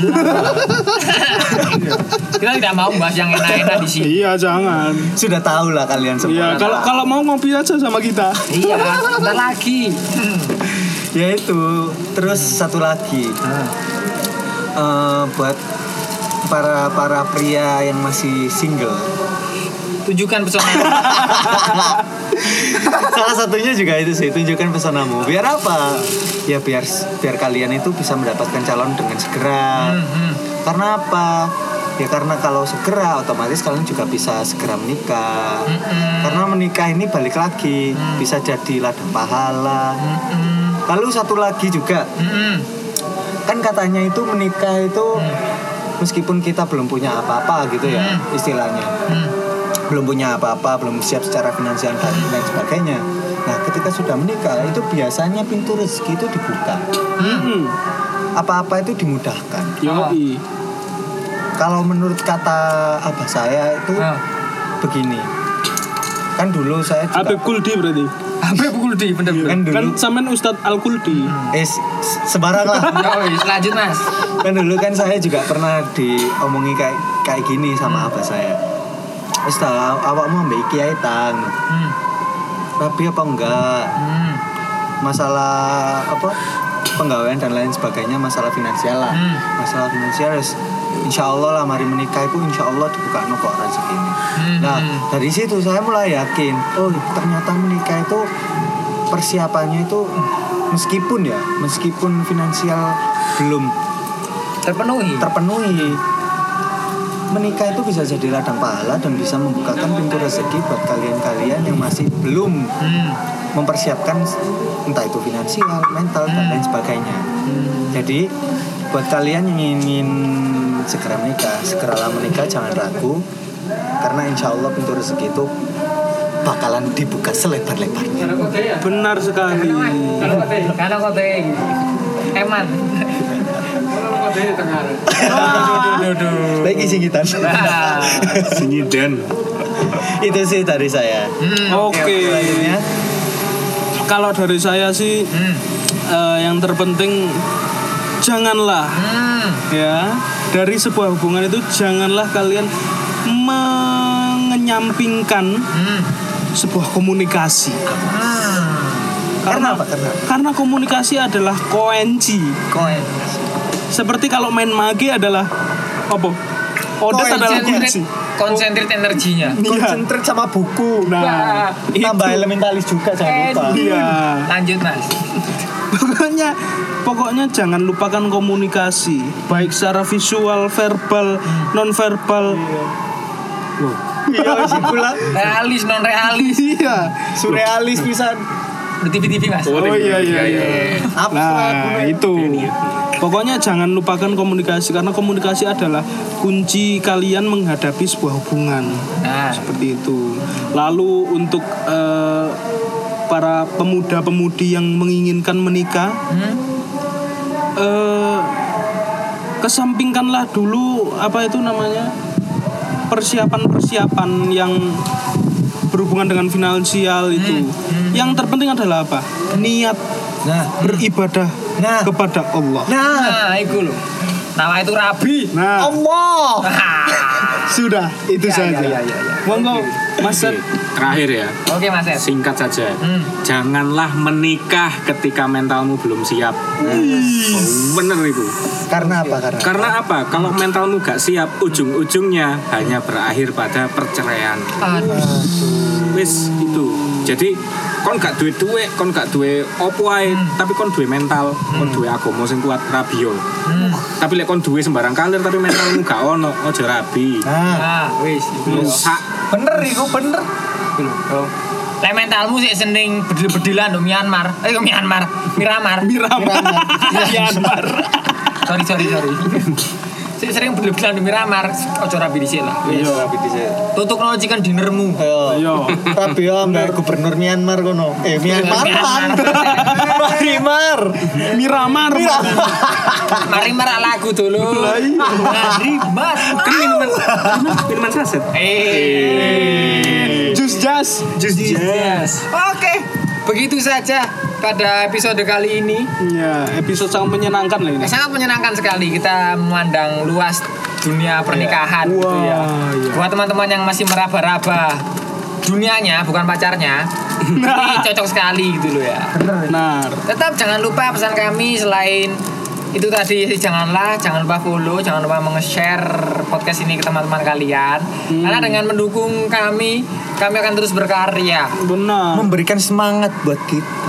Kita tidak mau bahas yang enak-enak di sini. Iya jangan. Sudah tahu lah kalian semua. Iya kalau kalau mau ngopi aja sama kita. Iya, (laughs) bentar lagi. Hmm. Ya itu. Terus satu lagi. Eh, buat para para pria yang masih single Tunjukkan pesona. (laughs) Salah satunya juga itu sih, tunjukkan pesonamu. Biar apa? Ya biar biar kalian itu bisa mendapatkan calon dengan segera. Hmm, Karena apa? Ya karena kalau segera otomatis kalian juga bisa segera menikah. Karena menikah ini balik lagi bisa jadi ladang pahala. Lalu satu lagi juga Hmm, kan katanya itu menikah itu meskipun kita belum punya apa-apa gitu ya istilahnya hmm. Belum punya apa-apa belum siap secara finansial dan lain sebagainya nah ketika sudah menikah itu biasanya pintu rezeki itu dibuka Hmm. apa-apa itu dimudahkan Yoi. kalau menurut kata abah saya itu Ah. begini kan dulu saya juga Habib Kuldi berarti. Habib Kuldi bener-bener. kan dulu Kan sampean Ustadz Al Kuldi. eh se- se- sembarang lah (laughs) Oh, lanjut Mas. kan dulu kan saya juga pernah diomongi kayak kayak gini sama abah saya Wis ta, awakmu ambek kiai tang. Hmm. Rapi apa enggak? Hmm. Masalah apa? Penggawaian dan lain sebagainya masalah finansial lah. Hmm. Masalah finansial wis insya Allah lah mari menikah itu insya Allah dibuka no kok rezeki ini. Hmm. Nah dari situ saya mulai yakin oh ternyata menikah itu persiapannya itu meskipun ya meskipun finansial belum Terpenuhi. terpenuhi menikah itu bisa jadi ladang pahala dan bisa membukakan pintu rezeki buat kalian-kalian yang masih belum Hmm. mempersiapkan entah itu finansial, mental dan lain sebagainya. Jadi buat kalian yang ingin segera menikah, segeralah menikah, jangan ragu karena insya Allah pintu rezeki itu bakalan dibuka selebar-lebarnya. Benar sekali. Kalau kote, kalau kote. Eman. Lagi singitan. Nah. Sinyidan. itu sih dari saya. Hmm, Oke. Selanjutnya Kalau dari saya sih Hmm. eh, yang terpenting janganlah Hmm. ya dari sebuah hubungan itu janganlah kalian mengenyampingkan Hmm. sebuah komunikasi. Hmm. karena apa? Karena Karena komunikasi adalah koenci. koin. Seperti kalau main mage adalah apa? Odes adalah kunci. Konsentrit energinya. Konsentrit sama buku. Nah, itu. Tambah elementalis juga jangan lupa. Iya. Lanjut Mas. Pokoknya pokoknya jangan lupakan komunikasi, baik secara visual, verbal, non verbal. Iya wis iku lah. Realis non realis. Iya. Surrealis pisan. Di TV-TV Mas. Oh iya iya iya. Nah, itu. Pokoknya jangan lupakan komunikasi karena komunikasi adalah kunci kalian menghadapi sebuah hubungan. Nah. Seperti itu. Lalu untuk eh, para pemuda-pemudi yang menginginkan menikah, Hmm. eh, kesampingkanlah dulu apa itu namanya persiapan-persiapan yang berhubungan dengan finansial itu. Yang terpenting adalah apa? Niat Nah, beribadah Nah. kepada Allah. nah, Nah, itu loh. Nama itu Rabi. Nah, Allah. (laughs) sudah itu Ya, saja. ya, ya, ya, ya. Monggo, Mas Seth. Terakhir ya, Oke Mas Ed. singkat saja. Hmm. Janganlah menikah ketika mentalmu belum siap. Oh, bener itu. Karena apa? Karena Karena apa? Kalau mentalmu gak siap, ujung-ujungnya hanya berakhir pada perceraian. Aduh. Wis itu. Jadi kon gak duwe duwe, kon gak duwe opo ae, tapi kon duwe mental, kon duwe agama sing kuat rabio. Hmm. Tapi lek kon duwe sembarang kalir tapi mentalmu gak ono, ojo rabi. Nah, Nah, wis. Rusak. Bener iku bener. Lek mentalmu sih seneng bedil-bedilan do Myanmar. Eh Myanmar, Miramar. Miramar. Myanmar. (laughs) sorry sorry sorry. Sik sering bedil-bedilan do Miramar. Ojo rabi dhisik lah. Iya, rapi dhisik. Tutuk no chicken dinermu. Ayo. Ayo. Rapi yo ambek gubernur Myanmar kono. Eh, Myanmar. Myanmar. Miramar. Mari mar lagu dulu. Mari mar. Kan minuman minuman, saset. Eh. Jus jas. Just yes. Oke, begitu saja pada episode kali ini. Ya, episode sangat menyenangkan lah ini. Sangat menyenangkan sekali kita memandang luas dunia pernikahan gitu ya. Wah, iya. Buat teman-teman yang masih meraba-raba dunianya bukan pacarnya, (laughs) ini cocok sekali gitu loh ya. Benar. Tetap jangan lupa pesan kami selain itu tadi janganlah jangan lupa follow jangan lupa meng-share podcast ini ke teman-teman kalian. Karena dengan mendukung kami kami akan terus berkarya. Benar. Memberikan semangat buat kita.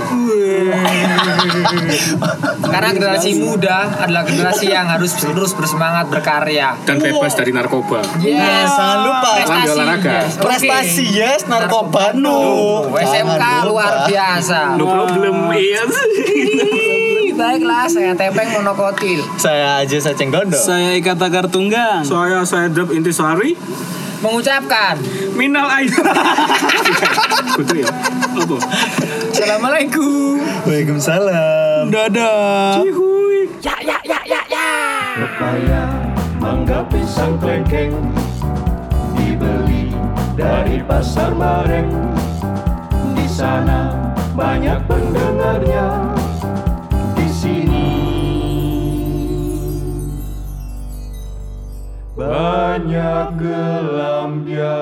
karena generasi muda adalah generasi yang harus terus bersemangat berkarya. Dan bebas dari narkoba. Yes. Jangan lupa. prestasi. Olahraga. yes. Oke. Prestasi yes, narkoba. No. Oh, SMK luar biasa. No problem iya (laughs) Ih, baiklah saya tepeng monokotil. Saya aja saya cenggondo. saya Ika Takar Tunggang. Saya saya Dap Intisari. Mengucapkan. Minal aidin (laughs) Kudu ya? Apa? Assalamualaikum. Waalaikumsalam. dadah. Pepaya, mangga, pisang, klengkeng. Dibeli dari pasar Mareng Di sana banyak pendengarnya banyak gelambirnya.